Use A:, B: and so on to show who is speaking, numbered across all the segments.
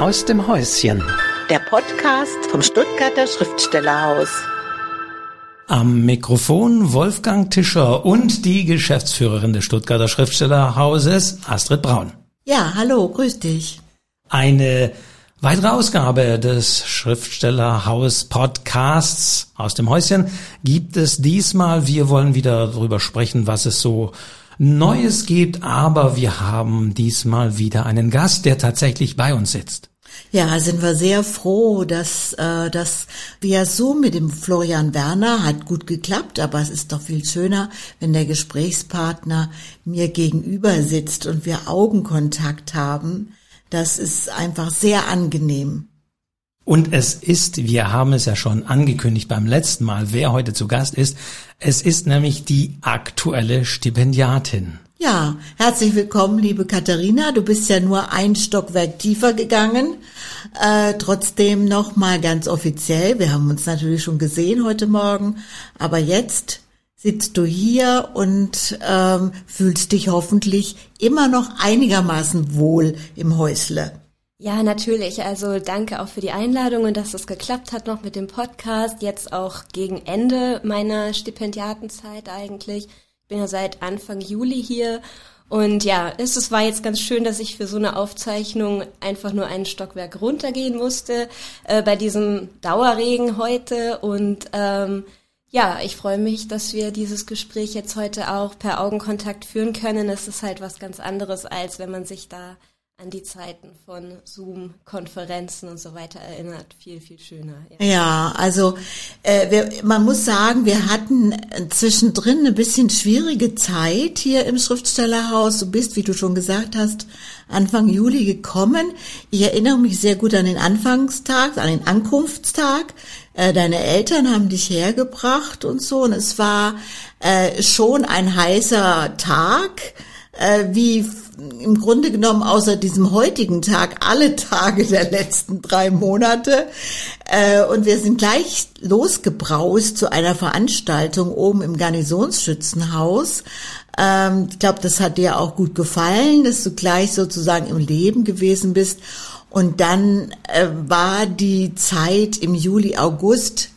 A: aus dem Häuschen.
B: Der Podcast vom Stuttgarter Schriftstellerhaus.
A: Am Mikrofon Wolfgang Tischer und die Geschäftsführerin des Stuttgarter Schriftstellerhauses, Astrid Braun.
C: Ja, hallo, grüß dich.
A: Eine weitere Ausgabe des Schriftstellerhaus Podcasts aus dem Häuschen gibt es diesmal. Wir wollen wieder darüber sprechen, was es so Neues gibt, aber wir haben diesmal wieder einen Gast, der tatsächlich bei uns sitzt.
C: Ja, sind wir sehr froh, dass äh, das via Zoom mit dem Florian Werner hat gut geklappt, aber es ist doch viel schöner, wenn der Gesprächspartner mir gegenüber sitzt und wir Augenkontakt haben. Das ist einfach sehr angenehm.
A: Und es ist, wir haben es ja schon angekündigt beim letzten Mal, wer heute zu Gast ist. Es ist nämlich die aktuelle Stipendiatin.
C: Ja, herzlich willkommen, liebe Katharina. Du bist ja nur ein Stockwerk tiefer gegangen. Äh, trotzdem noch mal ganz offiziell. Wir haben uns natürlich schon gesehen heute Morgen, aber jetzt sitzt du hier und ähm, fühlst dich hoffentlich immer noch einigermaßen wohl im Häusle.
D: Ja, natürlich. Also danke auch für die Einladung und dass es geklappt hat noch mit dem Podcast. Jetzt auch gegen Ende meiner Stipendiatenzeit eigentlich. Ich bin ja seit Anfang Juli hier. Und ja, es war jetzt ganz schön, dass ich für so eine Aufzeichnung einfach nur einen Stockwerk runtergehen musste äh, bei diesem Dauerregen heute. Und ähm, ja, ich freue mich, dass wir dieses Gespräch jetzt heute auch per Augenkontakt führen können. Es ist halt was ganz anderes, als wenn man sich da an die Zeiten von Zoom-Konferenzen und so weiter erinnert. Viel, viel schöner.
C: Ja, ja also äh, wir, man muss sagen, wir hatten zwischendrin eine bisschen schwierige Zeit hier im Schriftstellerhaus. Du bist, wie du schon gesagt hast, Anfang Juli gekommen. Ich erinnere mich sehr gut an den Anfangstag, an den Ankunftstag. Äh, deine Eltern haben dich hergebracht und so. Und es war äh, schon ein heißer Tag, äh, wie im Grunde genommen außer diesem heutigen Tag alle Tage der letzten drei Monate. Äh, und wir sind gleich losgebraust zu einer Veranstaltung oben im Garnisonsschützenhaus. Ähm, ich glaube, das hat dir auch gut gefallen, dass du gleich sozusagen im Leben gewesen bist. Und dann äh, war die Zeit im Juli, August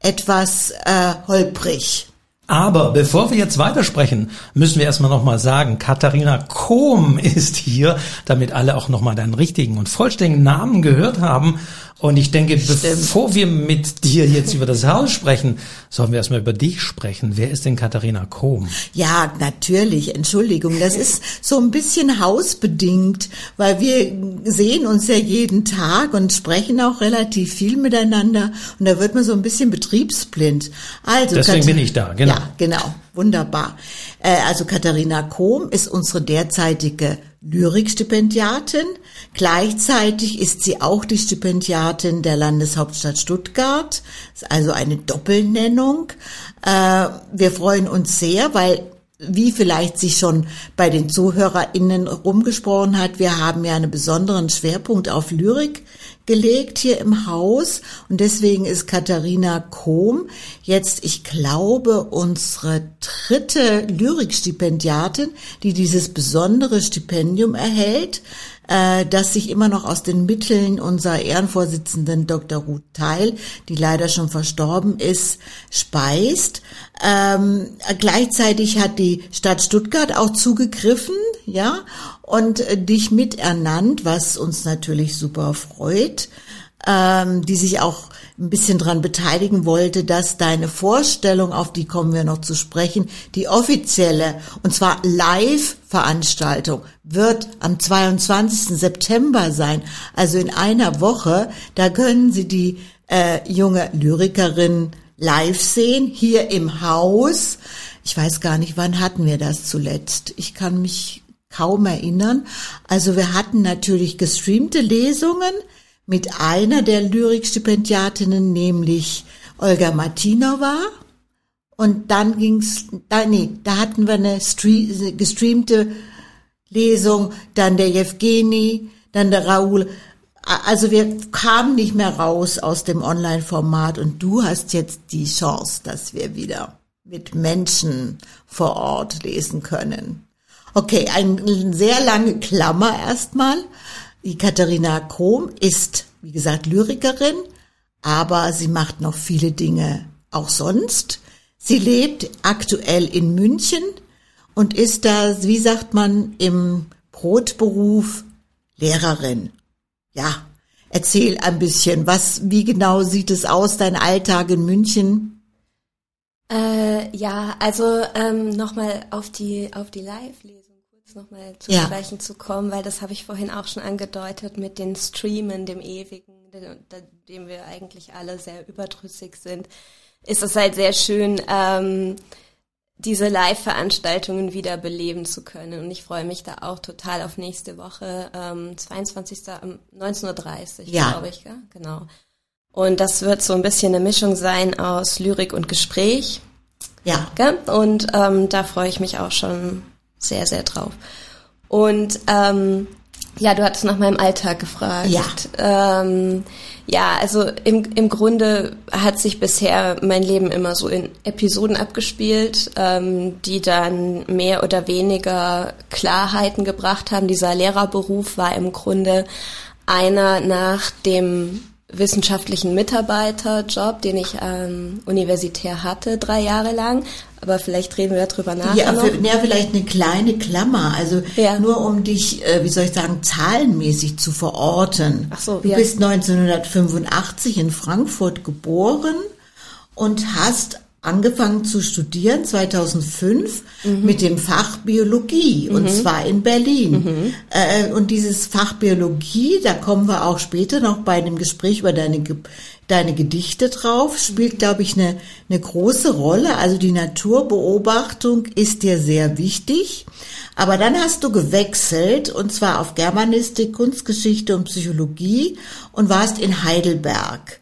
C: etwas äh, holprig.
A: Aber bevor wir jetzt weitersprechen, müssen wir erstmal nochmal sagen, Katharina Kohm ist hier, damit alle auch nochmal deinen richtigen und vollständigen Namen gehört haben. Und ich denke, Stimmt. bevor wir mit dir jetzt über das Haus sprechen, sollen wir erstmal über dich sprechen. Wer ist denn Katharina Kohm?
C: Ja, natürlich. Entschuldigung. Das ist so ein bisschen hausbedingt, weil wir sehen uns ja jeden Tag und sprechen auch relativ viel miteinander. Und da wird man so ein bisschen betriebsblind.
A: Also, Deswegen Kat bin ich da,
C: genau. Ja, genau. Wunderbar. Äh, also Katharina Kohm ist unsere derzeitige Lyrikstipendiatin. Gleichzeitig ist sie auch die Stipendiatin der Landeshauptstadt Stuttgart. Ist also eine Doppelnennung. Äh, wir freuen uns sehr, weil wie vielleicht sich schon bei den ZuhörerInnen rumgesprochen hat, wir haben ja einen besonderen Schwerpunkt auf Lyrik gelegt hier im Haus und deswegen ist Katharina Kohm jetzt, ich glaube, unsere dritte Lyrikstipendiatin, die dieses besondere Stipendium erhält äh, das sich immer noch aus den Mitteln unserer Ehrenvorsitzenden Dr. Ruth Teil, die leider schon verstorben ist, speist. Ähm, gleichzeitig hat die Stadt Stuttgart auch zugegriffen, ja, und äh, dich miternannt, was uns natürlich super freut, ähm, die sich auch ein bisschen dran beteiligen wollte, dass deine Vorstellung, auf die kommen wir noch zu sprechen, die offizielle, und zwar Live-Veranstaltung, wird am 22. September sein, also in einer Woche. Da können Sie die äh, junge Lyrikerin live sehen, hier im Haus. Ich weiß gar nicht, wann hatten wir das zuletzt. Ich kann mich kaum erinnern. Also wir hatten natürlich gestreamte Lesungen mit einer der Lyrikstipendiatinnen, nämlich Olga Martinova. Und dann ging's, da, nee, da hatten wir eine gestreamte Lesung, dann der Jewgeni, dann der Raoul. Also wir kamen nicht mehr raus aus dem Online-Format und du hast jetzt die Chance, dass wir wieder mit Menschen vor Ort lesen können. Okay, eine sehr lange Klammer erstmal. Die Katharina Krom ist, wie gesagt, Lyrikerin, aber sie macht noch viele Dinge auch sonst. Sie lebt aktuell in München und ist da, wie sagt man, im Brotberuf Lehrerin. Ja, erzähl ein bisschen, was, wie genau sieht es aus, dein Alltag in München?
D: Äh, ja, also ähm, nochmal auf die auf die Live-Lesung kurz nochmal zu ja. sprechen zu kommen, weil das habe ich vorhin auch schon angedeutet mit den Streamen, dem Ewigen, dem wir eigentlich alle sehr überdrüssig sind, ist es halt sehr schön, ähm, diese Live-Veranstaltungen wieder beleben zu können. Und ich freue mich da auch total auf nächste Woche, ähm, 22. 19.30 Uhr, ja. glaube ich, ja? genau. Und das wird so ein bisschen eine Mischung sein aus Lyrik und Gespräch. Ja. Gell? Und ähm, da freue ich mich auch schon sehr, sehr drauf. Und ähm, ja, du hattest nach meinem Alltag gefragt. Ja. Ähm, ja, also im, im Grunde hat sich bisher mein Leben immer so in Episoden abgespielt, ähm, die dann mehr oder weniger Klarheiten gebracht haben. Dieser Lehrerberuf war im Grunde einer nach dem wissenschaftlichen Mitarbeiterjob, den ich ähm, universitär hatte, drei Jahre lang. Aber vielleicht reden wir darüber nach.
C: Ja, für, ja, vielleicht eine kleine Klammer. Also ja. nur um dich, äh, wie soll ich sagen, zahlenmäßig zu verorten. Ach so, du ja. bist 1985 in Frankfurt geboren und hast angefangen zu studieren 2005 mhm. mit dem Fach Biologie mhm. und zwar in Berlin. Mhm. Äh, und dieses Fach Biologie, da kommen wir auch später noch bei dem Gespräch über deine deine Gedichte drauf, spielt glaube ich eine eine große Rolle. Also die Naturbeobachtung ist dir sehr wichtig. Aber dann hast du gewechselt und zwar auf Germanistik, Kunstgeschichte und Psychologie und warst in Heidelberg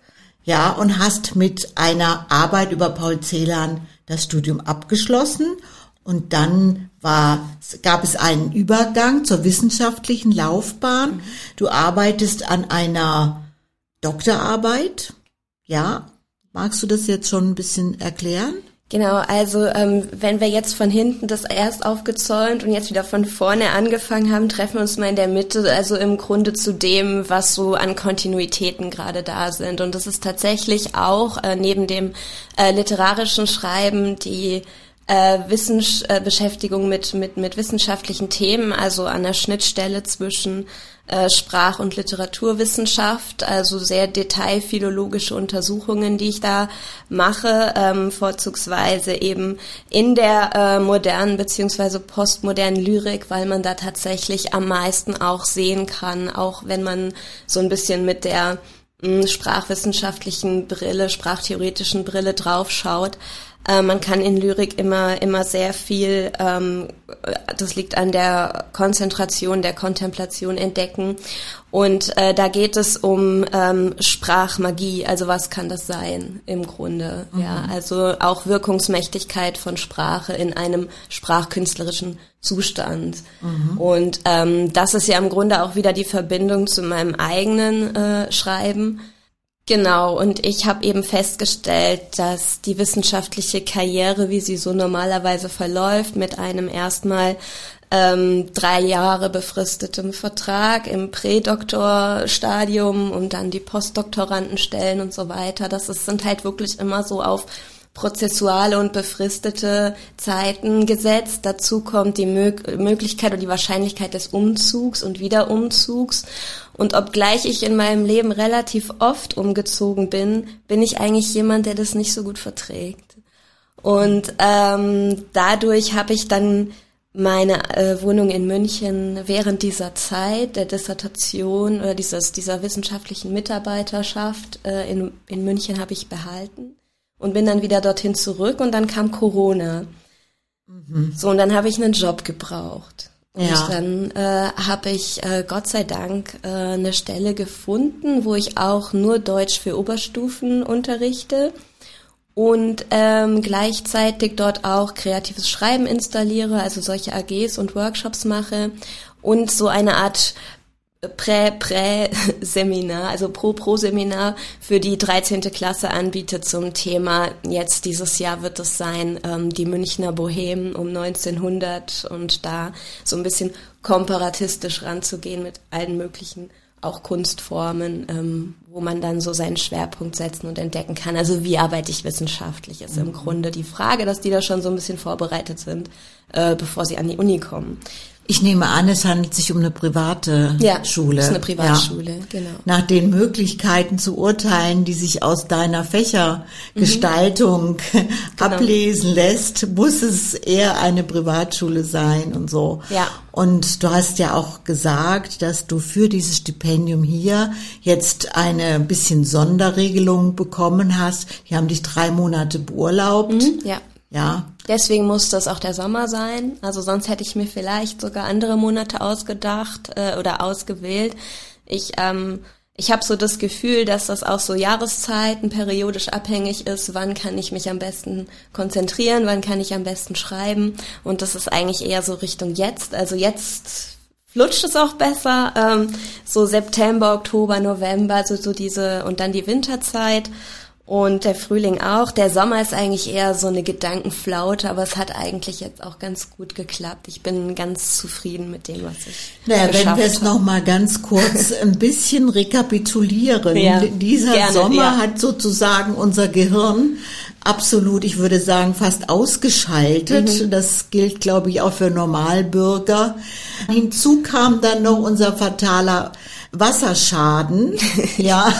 C: ja, und hast mit einer Arbeit über Paul Celan das Studium abgeschlossen und dann war, gab es einen Übergang zur wissenschaftlichen Laufbahn. Du arbeitest an einer Doktorarbeit. Ja, magst du das jetzt schon ein bisschen erklären?
D: Genau, also ähm, wenn wir jetzt von hinten das erst aufgezäunt und jetzt wieder von vorne angefangen haben, treffen wir uns mal in der Mitte, also im Grunde zu dem, was so an Kontinuitäten gerade da sind. Und das ist tatsächlich auch äh, neben dem äh, literarischen Schreiben die äh, Wissens äh, Beschäftigung mit, mit, mit wissenschaftlichen Themen, also an der Schnittstelle zwischen Sprach- und Literaturwissenschaft, also sehr detailphilologische Untersuchungen, die ich da mache, ähm, vorzugsweise eben in der äh, modernen beziehungsweise postmodernen Lyrik, weil man da tatsächlich am meisten auch sehen kann, auch wenn man so ein bisschen mit der mh, hm, sprachwissenschaftlichen Brille, sprachtheoretischen Brille draufschaut, äh, man kann in Lyrik immer, immer sehr viel, ähm, das liegt an der Konzentration, der Kontemplation entdecken. Und äh, da geht es um ähm, Sprachmagie, also was kann das sein im Grunde? Mhm. Ja, also auch Wirkungsmächtigkeit von Sprache in einem sprachkünstlerischen Zustand. Mhm. Und ähm, das ist ja im Grunde auch wieder die Verbindung zu meinem eigenen äh, Schreiben Genau, und ich habe eben festgestellt, dass die wissenschaftliche Karriere, wie sie so normalerweise verläuft, mit einem erstmal ähm, drei Jahre befristetem Vertrag im Prädoktorstadium und dann die Postdoktorandenstellen und so weiter, das ist, sind halt wirklich immer so auf prozessuale und befristete Zeiten gesetzt. Dazu kommt die Mö Möglichkeit oder die Wahrscheinlichkeit des Umzugs und Wiederumzugs. Und obgleich ich in meinem Leben relativ oft umgezogen bin, bin ich eigentlich jemand, der das nicht so gut verträgt. Und ähm, dadurch habe ich dann meine äh, Wohnung in München während dieser Zeit der Dissertation oder dieses, dieser wissenschaftlichen Mitarbeiterschaft äh, in, in München habe ich behalten und bin dann wieder dorthin zurück und dann kam Corona. Mhm. So, und dann habe ich einen Job gebraucht. Und ja. dann äh, habe ich äh, Gott sei Dank äh, eine Stelle gefunden, wo ich auch nur Deutsch für Oberstufen unterrichte und ähm, gleichzeitig dort auch kreatives Schreiben installiere, also solche AGs und Workshops mache und so eine Art Prä-Prä-Seminar, also Pro-Pro-Seminar für die 13. Klasse anbietet zum Thema, jetzt dieses Jahr wird es sein, ähm, die Münchner Bohemen um 1900 und da so ein bisschen komparatistisch ranzugehen mit allen möglichen auch Kunstformen, ähm, wo man dann so seinen Schwerpunkt setzen und entdecken kann. Also wie arbeite ich wissenschaftlich, ist im mhm. Grunde die Frage, dass die da schon so ein bisschen vorbereitet sind, äh, bevor sie an die Uni kommen.
C: Ich nehme an, es handelt sich um eine private
D: ja,
C: Schule.
D: ist eine Privatschule, ja. genau.
C: Nach den Möglichkeiten zu urteilen, die sich aus deiner Fächergestaltung mhm. genau. ablesen lässt, muss es eher eine Privatschule sein und so.
D: Ja.
C: Und du hast ja auch gesagt, dass du für dieses Stipendium hier jetzt eine bisschen Sonderregelung bekommen hast. Die haben dich drei Monate beurlaubt.
D: Mhm, ja.
C: Ja.
D: Deswegen muss das auch der Sommer sein. Also sonst hätte ich mir vielleicht sogar andere Monate ausgedacht äh, oder ausgewählt. Ich ähm, ich habe so das Gefühl, dass das auch so Jahreszeiten periodisch abhängig ist. Wann kann ich mich am besten konzentrieren? Wann kann ich am besten schreiben? Und das ist eigentlich eher so Richtung jetzt. Also jetzt flutscht es auch besser. Ähm, so September, Oktober, November, also so diese und dann die Winterzeit. Und der Frühling auch. Der Sommer ist eigentlich eher so eine Gedankenflaute, aber es hat eigentlich jetzt auch ganz gut geklappt. Ich bin ganz zufrieden mit dem, was ich
C: naja, wenn wir es noch mal ganz kurz ein bisschen rekapitulieren. Ja, Dieser gerne, Sommer ja. hat sozusagen unser Gehirn absolut, ich würde sagen, fast ausgeschaltet. Mhm. Das gilt, glaube ich, auch für Normalbürger. Hinzu kam dann noch unser fataler Wasserschaden, ja,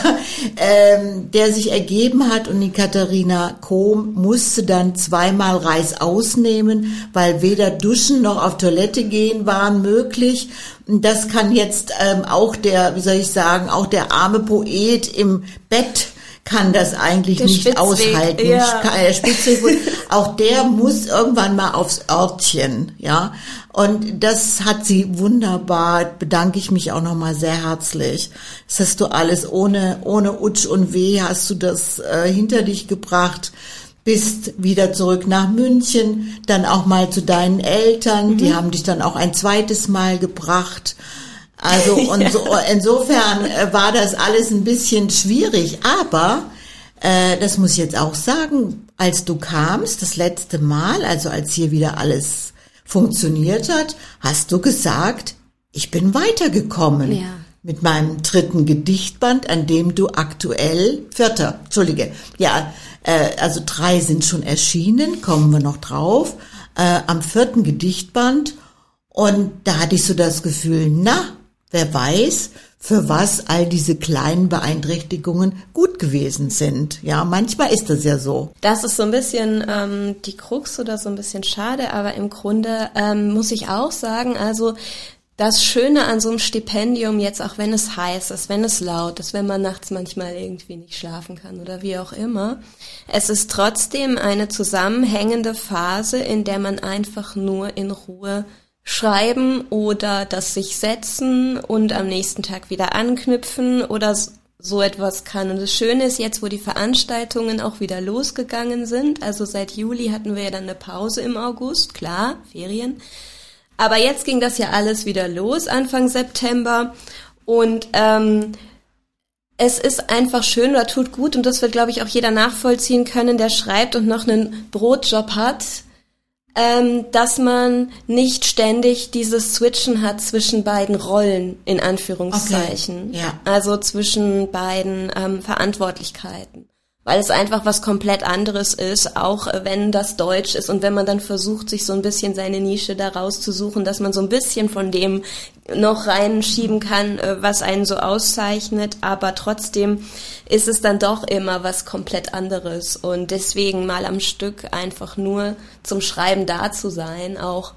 C: ähm, der sich ergeben hat und die Katharina Kohm musste dann zweimal Reis ausnehmen, weil weder duschen noch auf Toilette gehen waren möglich. Das kann jetzt ähm, auch der, wie soll ich sagen, auch der arme Poet im Bett kann das eigentlich der nicht Spitzweg, aushalten. Ja. Der Spitzweg, auch der muss irgendwann mal aufs Örtchen, ja. Und das hat sie wunderbar, bedanke ich mich auch nochmal sehr herzlich. Das hast du alles ohne, ohne Utsch und Weh hast du das äh, hinter dich gebracht bist wieder zurück nach München, dann auch mal zu deinen Eltern, mhm. die haben dich dann auch ein zweites Mal gebracht. Also und so, insofern äh, war das alles ein bisschen schwierig, aber äh, das muss ich jetzt auch sagen, als du kamst, das letzte Mal, also als hier wieder alles funktioniert hat, hast du gesagt, ich bin weitergekommen.
D: Ja.
C: Mit meinem dritten Gedichtband, an dem du aktuell, vierter, Entschuldige, ja, äh, also drei sind schon erschienen, kommen wir noch drauf, äh, am vierten Gedichtband. Und da hatte ich so das Gefühl, na, Wer weiß, für was all diese kleinen Beeinträchtigungen gut gewesen sind. Ja, manchmal ist das ja so.
D: Das ist so ein bisschen ähm, die Krux oder so ein bisschen schade, aber im Grunde ähm, muss ich auch sagen, also das Schöne an so einem Stipendium jetzt, auch wenn es heiß ist, wenn es laut ist, wenn man nachts manchmal irgendwie nicht schlafen kann oder wie auch immer, es ist trotzdem eine zusammenhängende Phase, in der man einfach nur in Ruhe schreiben oder das sich setzen und am nächsten Tag wieder anknüpfen oder so etwas kann. Und das Schöne ist jetzt, wo die Veranstaltungen auch wieder losgegangen sind, also seit Juli hatten wir ja dann eine Pause im August, klar, Ferien. Aber jetzt ging das ja alles wieder los, Anfang September. Und ähm, es ist einfach schön oder tut gut und das wird, glaube ich, auch jeder nachvollziehen können, der schreibt und noch einen Brotjob hat ähm, dass man nicht ständig dieses Switchen hat zwischen beiden Rollen, in Anführungszeichen.
C: Okay. Ja.
D: Also zwischen beiden ähm, Verantwortlichkeiten weil es einfach was komplett anderes ist, auch wenn das Deutsch ist und wenn man dann versucht, sich so ein bisschen seine Nische da rauszusuchen, dass man so ein bisschen von dem noch reinschieben kann, äh, was einen so auszeichnet, aber trotzdem ist es dann doch immer was komplett anderes. Und deswegen mal am Stück einfach nur zum Schreiben da zu sein, auch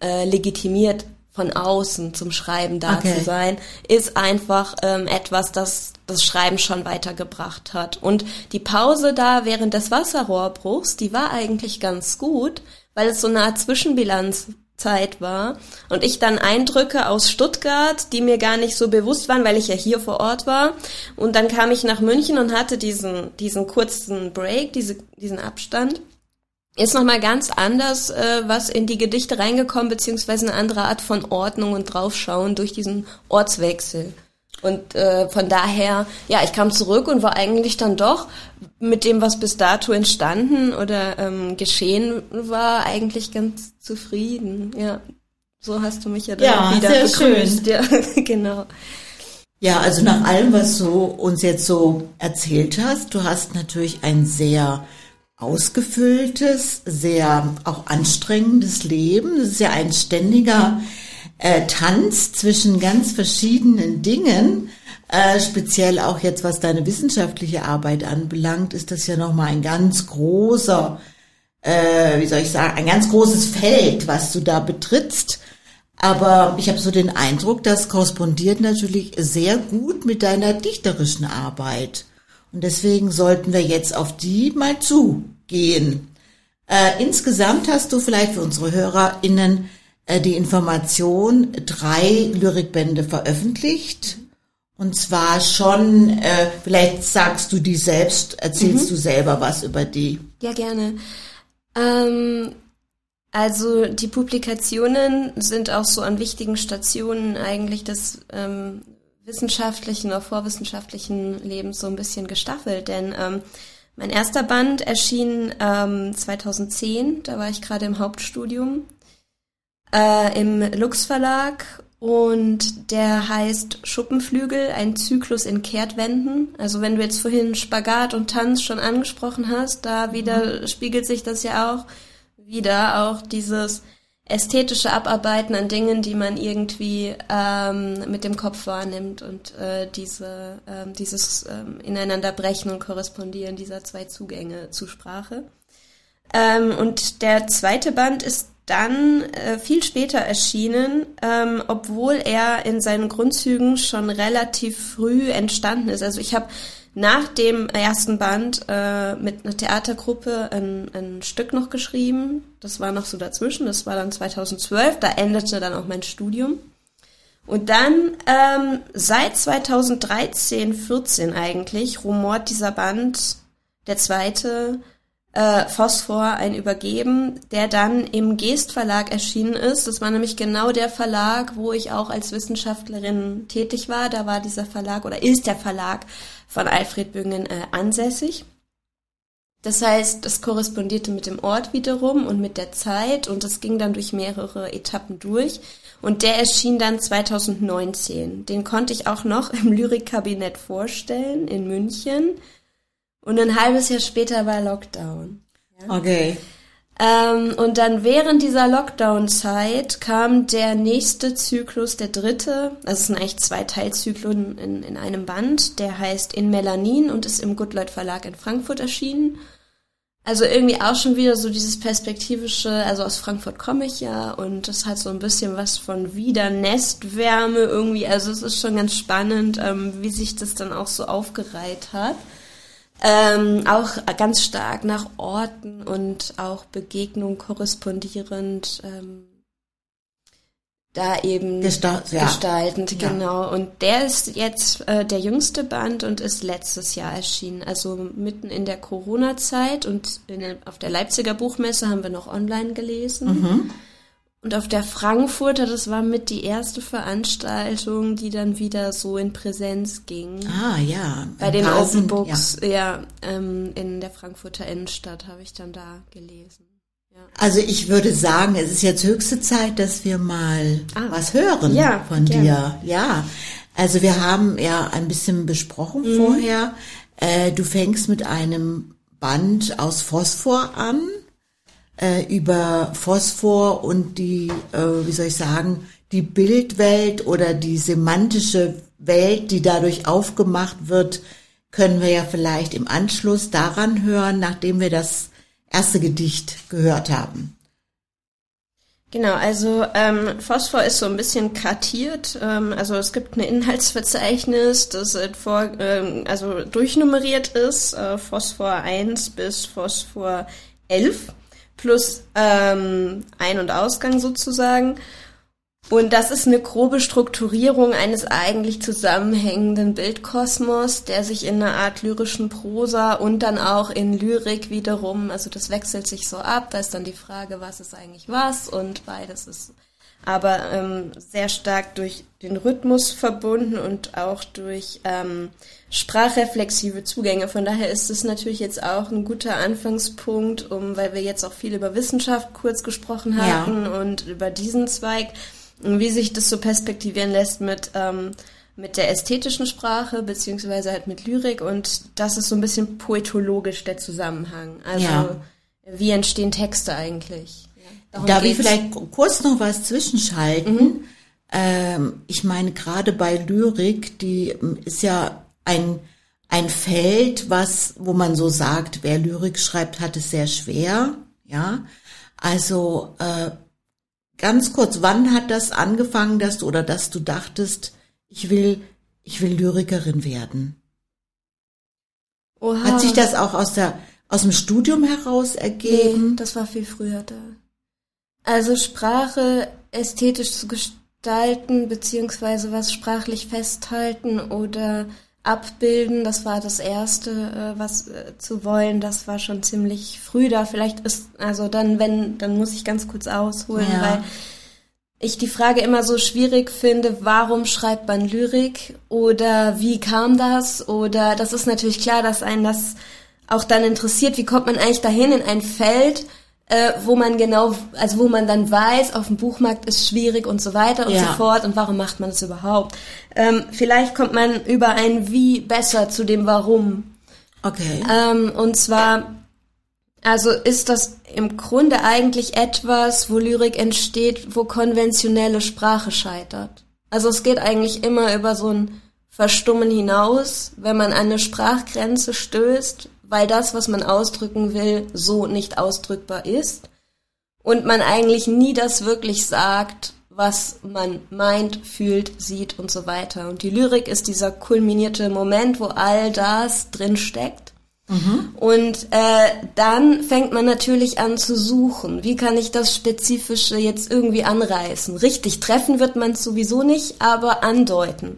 D: äh, legitimiert von außen zum Schreiben da okay. zu sein, ist einfach ähm, etwas, das das Schreiben schon weitergebracht hat. Und die Pause da während des Wasserrohrbruchs, die war eigentlich ganz gut, weil es so eine Art Zwischenbilanzzeit war und ich dann Eindrücke aus Stuttgart, die mir gar nicht so bewusst waren, weil ich ja hier vor Ort war. Und dann kam ich nach München und hatte diesen, diesen kurzen Break, diese, diesen Abstand ist nochmal ganz anders äh, was in die Gedichte reingekommen, beziehungsweise eine andere Art von Ordnung und Draufschauen durch diesen Ortswechsel. Und äh, von daher, ja, ich kam zurück und war eigentlich dann doch mit dem, was bis dato entstanden oder ähm, geschehen war, eigentlich ganz zufrieden. Ja, So hast du mich ja dann
C: ja,
D: wieder
C: sehr
D: begrüßt.
C: Schön.
D: Ja, genau.
C: Ja, also nach allem, was du uns jetzt so erzählt hast, du hast natürlich ein sehr ausgefülltes, sehr auch anstrengendes Leben. Das ist ja ein ständiger äh, Tanz zwischen ganz verschiedenen Dingen. Äh, speziell auch jetzt, was deine wissenschaftliche Arbeit anbelangt, ist das ja nochmal ein ganz großer, äh, wie soll ich sagen, ein ganz großes Feld, was du da betrittst. Aber ich habe so den Eindruck, das korrespondiert natürlich sehr gut mit deiner dichterischen Arbeit. Und deswegen sollten wir jetzt auf die mal zugehen. Äh, insgesamt hast du vielleicht für unsere HörerInnen äh, die Information, drei Lyrikbände veröffentlicht. Und zwar schon, äh, vielleicht sagst du die selbst, erzählst mhm. du selber was über die.
D: Ja, gerne. Ähm, also die Publikationen sind auch so an wichtigen Stationen eigentlich des ähm, wissenschaftlichen oder vorwissenschaftlichen Lebens so ein bisschen gestaffelt, denn ähm, mein erster Band erschien ähm, 2010, da war ich gerade im Hauptstudium äh, im Lux Verlag und der heißt Schuppenflügel, ein Zyklus in Kehrtwenden. Also wenn du jetzt vorhin Spagat und Tanz schon angesprochen hast, da wieder mhm. spiegelt sich das ja auch wieder, auch dieses ästhetische Abarbeiten an Dingen, die man irgendwie ähm, mit dem Kopf wahrnimmt und äh, diese, ähm, dieses ähm, Ineinanderbrechen und Korrespondieren dieser zwei Zugänge zu Sprache. Ähm, und der zweite Band ist dann äh, viel später erschienen, ähm, obwohl er in seinen Grundzügen schon relativ früh entstanden ist. Also ich habe nach dem ersten Band äh, mit einer Theatergruppe ein, ein Stück noch geschrieben. Das war noch so dazwischen. Das war dann 2012. Da endete dann auch mein Studium. Und dann ähm, seit 2013, 14 eigentlich rumort dieser Band, der zweite, äh, Phosphor, ein Übergeben, der dann im Geest Verlag erschienen ist. Das war nämlich genau der Verlag, wo ich auch als Wissenschaftlerin tätig war. Da war dieser Verlag oder ist der Verlag von Alfred Büngen äh, ansässig. Das heißt, das korrespondierte mit dem Ort wiederum und mit der Zeit und das ging dann durch mehrere Etappen durch. Und der erschien dann 2019. Den konnte ich auch noch im Lyrikkabinett vorstellen in München. Und ein halbes Jahr später war Lockdown.
C: Ja? Okay.
D: Ähm, und dann während dieser Lockdown-Zeit kam der nächste Zyklus, der dritte. Also es sind eigentlich zwei Teilzyklen in, in einem Band. Der heißt In Melanin und ist im Goodlight Verlag in Frankfurt erschienen. Also irgendwie auch schon wieder so dieses perspektivische, also aus Frankfurt komme ich ja und das hat so ein bisschen was von wieder Nestwärme irgendwie. Also es ist schon ganz spannend, ähm, wie sich das dann auch so aufgereiht hat. Ähm, auch ganz stark nach Orten und auch Begegnungen korrespondierend ähm, da eben
C: Gestalt, ja.
D: gestaltend, ja. genau. Und der ist jetzt äh, der jüngste Band und ist letztes Jahr erschienen, also mitten in der Corona-Zeit und in, auf der Leipziger Buchmesse haben wir noch online gelesen. Mhm. Und auf der Frankfurter, das war mit die erste Veranstaltung, die dann wieder so in Präsenz ging.
C: Ah ja.
D: Bei den Open Books, ja, ja ähm, in der Frankfurter Innenstadt habe ich dann da gelesen. Ja.
C: Also ich würde sagen, es ist jetzt höchste Zeit, dass wir mal ah. was hören
D: ja,
C: von gerne. dir. Ja. Also wir haben ja ein bisschen besprochen mhm. vorher. Äh, du fängst mit einem Band aus Phosphor an äh, über Phosphor und die, äh, wie soll ich sagen, die Bildwelt oder die semantische Welt, die dadurch aufgemacht wird, können wir ja vielleicht im Anschluss daran hören, nachdem wir das erste Gedicht gehört haben.
D: Genau, also ähm, Phosphor ist so ein bisschen kartiert. Ähm, also es gibt ein Inhaltsverzeichnis, das vor, ähm, also durchnummeriert ist, äh, Phosphor 1 bis Phosphor 11 plus ähm, Ein- und Ausgang sozusagen. Und das ist eine grobe Strukturierung eines eigentlich zusammenhängenden Bildkosmos, der sich in einer Art lyrischen Prosa und dann auch in Lyrik wiederum, also das wechselt sich so ab, da ist dann die Frage, was ist eigentlich was und beides ist aber ähm, sehr stark durch den Rhythmus verbunden und auch durch ähm, sprachreflexive Zugänge. Von daher ist es natürlich jetzt auch ein guter Anfangspunkt, um, weil wir jetzt auch viel über Wissenschaft kurz gesprochen hatten ja. und über diesen Zweig, wie sich das so perspektivieren lässt mit ähm, mit der ästhetischen Sprache beziehungsweise halt mit Lyrik und das ist so ein bisschen poetologisch der Zusammenhang. Also ja. wie entstehen Texte eigentlich?
C: Darum Darf ich vielleicht kurz noch was zwischenschalten? Mhm. Ähm, ich meine, gerade bei Lyrik, die ähm, ist ja ein, ein Feld, was, wo man so sagt, wer Lyrik schreibt, hat es sehr schwer. Ja, also äh, ganz kurz, wann hat das angefangen, dass du oder dass du dachtest, ich will, ich will Lyrikerin werden? Oha. Hat sich das auch aus der aus dem Studium heraus ergeben?
D: Nee, das war viel früher da. Also Sprache ästhetisch zu gestalten, beziehungsweise was sprachlich festhalten oder abbilden, das war das erste, äh, was äh, zu wollen, das war schon ziemlich früh da. Vielleicht ist, also dann, wenn, dann muss ich ganz kurz ausholen, ja. weil ich die Frage immer so schwierig finde, warum schreibt man Lyrik oder wie kam das oder das ist natürlich klar, dass einen das auch dann interessiert, wie kommt man eigentlich dahin in ein Feld, äh, wo man genau, also wo man dann weiß, auf dem Buchmarkt ist schwierig und so weiter und ja. so fort und warum macht man das überhaupt? Ähm, vielleicht kommt man über ein Wie besser zu dem Warum.
C: Okay.
D: Ähm, und zwar, also ist das im Grunde eigentlich etwas, wo Lyrik entsteht, wo konventionelle Sprache scheitert. Also es geht eigentlich immer über so ein Verstummen hinaus, wenn man an eine Sprachgrenze stößt, weil das, was man ausdrücken will, so nicht ausdrückbar ist und man eigentlich nie das wirklich sagt, was man meint, fühlt, sieht und so weiter. Und die Lyrik ist dieser kulminierte Moment, wo all das drin steckt. Mhm. Und äh, dann fängt man natürlich an zu suchen. Wie kann ich das Spezifische jetzt irgendwie anreißen? Richtig treffen wird man sowieso nicht, aber andeuten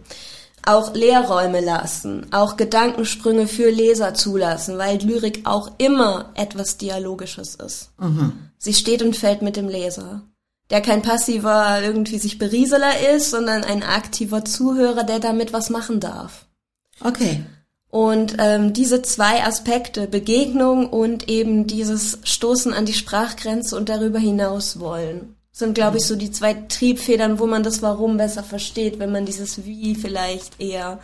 D: auch Leerräume lassen, auch Gedankensprünge für Leser zulassen, weil Lyrik auch immer etwas Dialogisches ist. Mhm. Sie steht und fällt mit dem Leser, der kein passiver irgendwie sich Berieseler ist, sondern ein aktiver Zuhörer, der damit was machen darf.
C: Okay.
D: Und ähm, diese zwei Aspekte, Begegnung und eben dieses Stoßen an die Sprachgrenze und darüber hinaus wollen, sind, glaube ich, so die zwei Triebfedern, wo man das Warum besser versteht, wenn man dieses Wie vielleicht eher.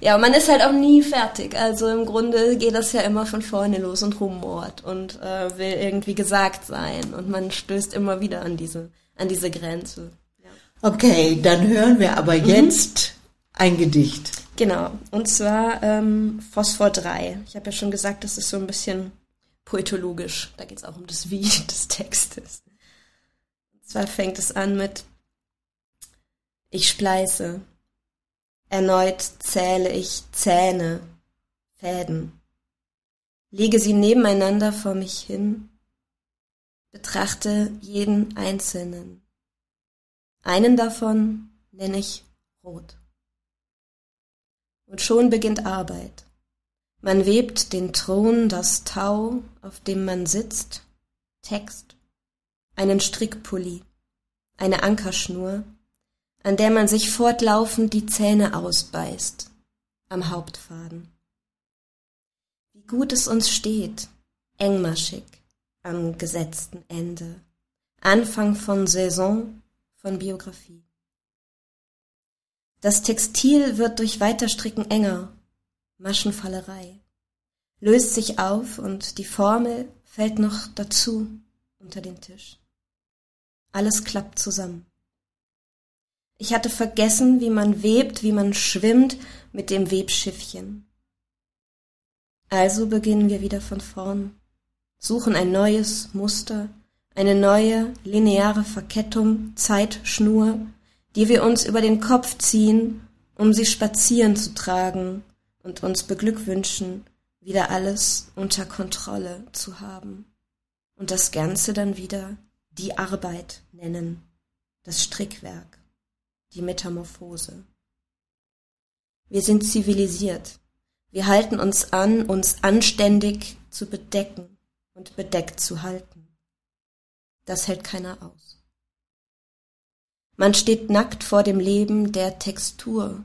D: Ja, man ist halt auch nie fertig. Also im Grunde geht das ja immer von vorne los und rumort und äh, will irgendwie gesagt sein. Und man stößt immer wieder an diese, an diese Grenze.
C: Ja. Okay, dann hören wir aber mhm. jetzt ein Gedicht.
D: Genau, und zwar ähm, Phosphor 3. Ich habe ja schon gesagt, das ist so ein bisschen poetologisch. Da geht es auch um das Wie des Textes. Zwar fängt es an mit Ich spleiße. Erneut zähle ich Zähne, Fäden. Lege sie nebeneinander vor mich hin, betrachte jeden einzelnen. Einen davon nenne ich Rot. Und schon beginnt Arbeit. Man webt den Thron, das Tau, auf dem man sitzt, Text, einen Strickpulli, eine Ankerschnur, an der man sich fortlaufend die Zähne ausbeißt, am Hauptfaden. Wie gut es uns steht, engmaschig, am gesetzten Ende, Anfang von Saison, von Biografie. Das Textil wird durch Weiterstricken enger, Maschenfallerei, löst sich auf und die Formel fällt noch dazu unter den Tisch. Alles klappt zusammen. Ich hatte vergessen, wie man webt, wie man schwimmt mit dem Webschiffchen. Also beginnen wir wieder von vorn, suchen ein neues Muster, eine neue lineare Verkettung, Zeitschnur, die wir uns über den Kopf ziehen, um sie spazieren zu tragen und uns beglückwünschen, wieder alles unter Kontrolle zu haben. Und das Ganze dann wieder die Arbeit nennen, das Strickwerk, die Metamorphose. Wir sind zivilisiert. Wir halten uns an, uns anständig zu bedecken und bedeckt zu halten. Das hält keiner aus. Man steht nackt vor dem Leben der Textur.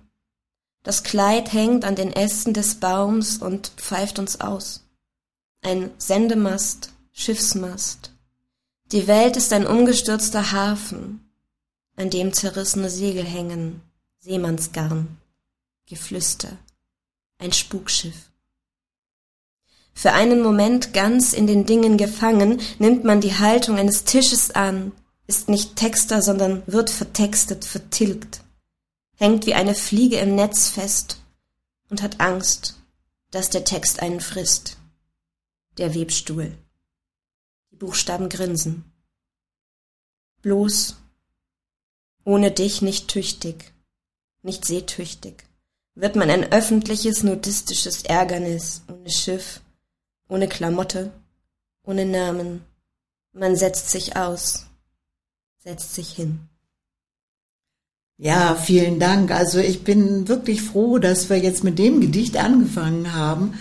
D: Das Kleid hängt an den Ästen des Baums und pfeift uns aus. Ein Sendemast, Schiffsmast. Die Welt ist ein umgestürzter Hafen, an dem zerrissene Segel hängen, Seemannsgarn, Geflüster, ein Spukschiff. Für einen Moment ganz in den Dingen gefangen, nimmt man die Haltung eines Tisches an, ist nicht Texter, sondern wird vertextet, vertilgt hängt wie eine Fliege im Netz fest und hat Angst, dass der Text einen frisst. Der Webstuhl. Die Buchstaben grinsen. Bloß ohne dich nicht tüchtig, nicht seetüchtig, wird man ein öffentliches nudistisches Ärgernis, ohne Schiff, ohne Klamotte, ohne Namen. Man setzt sich aus, setzt sich hin.
C: Ja, vielen Dank. Also ich bin wirklich froh, dass wir jetzt mit dem Gedicht angefangen haben,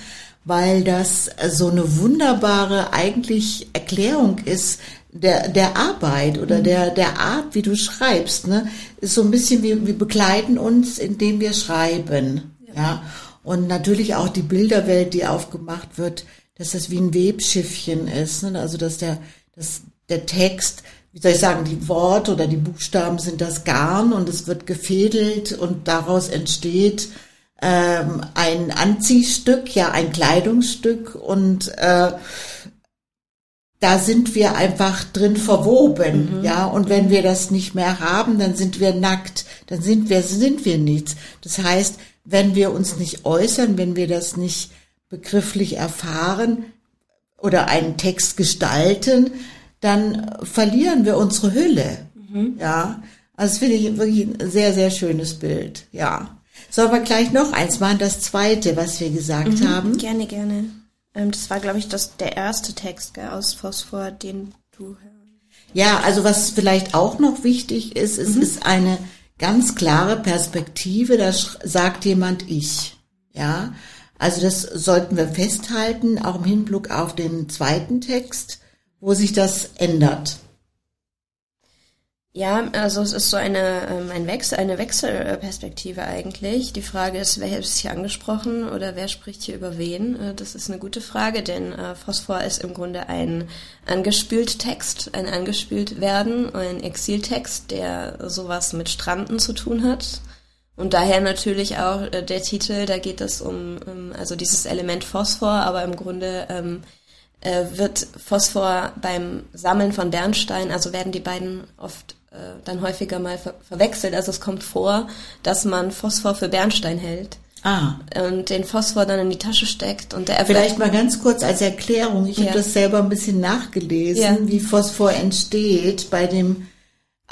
C: weil das so eine wunderbare eigentlich Erklärung ist der, der Arbeit oder mhm. der, der Art, wie du schreibst. Ne? Ist so ein bisschen wie, wir begleiten uns, indem wir schreiben. Ja. ja. Und natürlich auch die Bilderwelt, die aufgemacht wird, dass das wie ein Webschiffchen ist. Ne? Also dass der, dass der Text wie soll ich sagen, die Worte oder die Buchstaben sind das Garn und es wird gefädelt und daraus entsteht ähm, ein Anziehstück, ja ein Kleidungsstück und äh, da sind wir einfach drin verwoben, mhm. ja. Und wenn wir das nicht mehr haben, dann sind wir nackt, dann sind wir, sind wir nichts. Das heißt, wenn wir uns nicht äußern, wenn wir das nicht begrifflich erfahren oder einen Text gestalten, dann verlieren wir unsere Hülle. Mhm. Ja, also das finde ich wirklich ein sehr, sehr schönes Bild. Ja. Sollen wir gleich noch eins machen, das zweite, was wir gesagt mhm. haben?
D: Gerne, gerne. Ähm, das war, glaube ich, das, der erste Text gell, aus Phosphor, den du
C: Ja, also was vielleicht auch noch wichtig ist, es mhm. ist eine ganz klare Perspektive, da sagt jemand ich. Ja, also das sollten wir festhalten, auch im Hinblick auf den zweiten Text wo sich das ändert?
D: Ja, also es ist so eine, ähm, ein Wechsel, eine Wechselperspektive eigentlich. Die Frage ist, wer ist hier angesprochen oder wer spricht hier über wen? Äh, das ist eine gute Frage, denn äh, Phosphor ist im Grunde ein angespült Text, ein angespült werden, ein Exiltext, der sowas mit Stranden zu tun hat. Und daher natürlich auch äh, der Titel, da geht es um, um also dieses Element Phosphor, aber im Grunde ähm, äh, wird Phosphor beim Sammeln von Bernstein, also werden die beiden oft dann häufiger mal ver verwechselt. Also es kommt vor, dass man Phosphor für Bernstein hält. Ah. Und den Phosphor dann in die Tasche steckt und der
C: Vielleicht mal ganz kurz als Erklärung. Ich ja. habe das selber ein bisschen nachgelesen, ja. wie Phosphor entsteht bei dem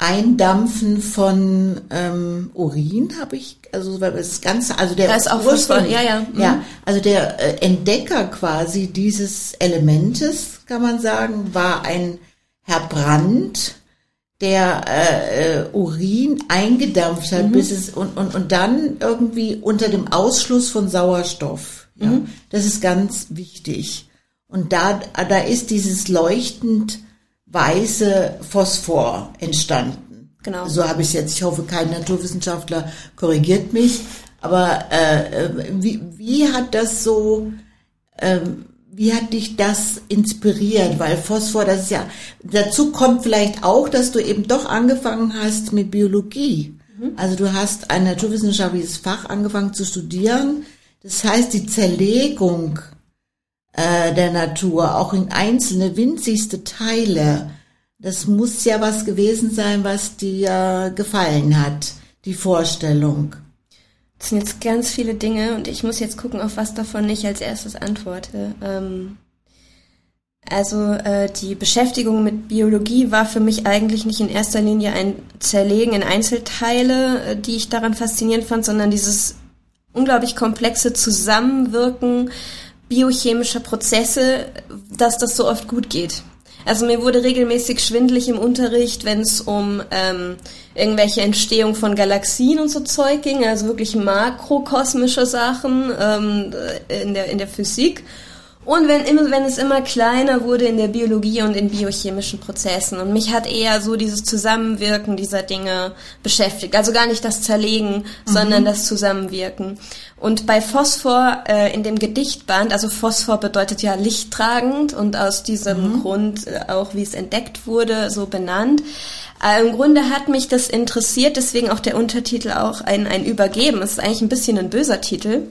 C: Eindampfen von ähm, Urin habe ich, also das Ganze, also der
D: da ist auch Phosphor, ja, ja.
C: Mhm. Ja, also der äh, Entdecker quasi dieses Elementes, kann man sagen, war ein Herr Brandt, der äh, äh, Urin eingedampft hat, mhm. bis es und, und, und dann irgendwie unter dem Ausschluss von Sauerstoff. Ja, mhm. Das ist ganz wichtig. Und da, da ist dieses leuchtend weiße Phosphor entstanden. Genau. So habe ich es jetzt. Ich hoffe, kein Naturwissenschaftler korrigiert mich. Aber äh, äh, wie, wie hat das so, äh, wie hat dich das inspiriert? Weil Phosphor, das ist ja, dazu kommt vielleicht auch, dass du eben doch angefangen hast mit Biologie. Mhm. Also du hast ein naturwissenschaftliches Fach angefangen zu studieren. Das heißt, die Zerlegung äh, der Natur, auch in einzelne winzigste Teile. Das muss ja was gewesen sein, was dir gefallen hat, die Vorstellung.
D: Das sind jetzt ganz viele Dinge und ich muss jetzt gucken, auf was davon ich als erstes antworte. Ähm, also äh, die Beschäftigung mit Biologie war für mich eigentlich nicht in erster Linie ein Zerlegen in Einzelteile, äh, die ich daran faszinierend fand, sondern dieses unglaublich komplexe Zusammenwirken biochemischer Prozesse, dass das so oft gut geht. Also mir wurde regelmäßig schwindlig im Unterricht, wenn es um ähm, irgendwelche Entstehung von Galaxien und so Zeug ging, also wirklich makrokosmische Sachen ähm, in, der, in der Physik. Und wenn, immer, wenn es immer kleiner wurde in der Biologie und in biochemischen Prozessen. Und mich hat eher so dieses Zusammenwirken dieser Dinge beschäftigt. Also gar nicht das Zerlegen, mhm. sondern das Zusammenwirken. Und bei Phosphor äh, in dem Gedichtband, also Phosphor bedeutet ja lichttragend und aus diesem mhm. Grund äh, auch, wie es entdeckt wurde, so benannt. Äh, Im Grunde hat mich das interessiert, deswegen auch der Untertitel auch ein, ein Übergeben. Es ist eigentlich ein bisschen ein böser Titel.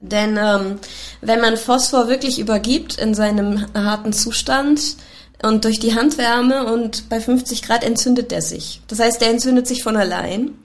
D: Denn ähm, wenn man Phosphor wirklich übergibt in seinem harten Zustand und durch die Handwärme und bei 50 Grad entzündet er sich. Das heißt, der entzündet sich von allein.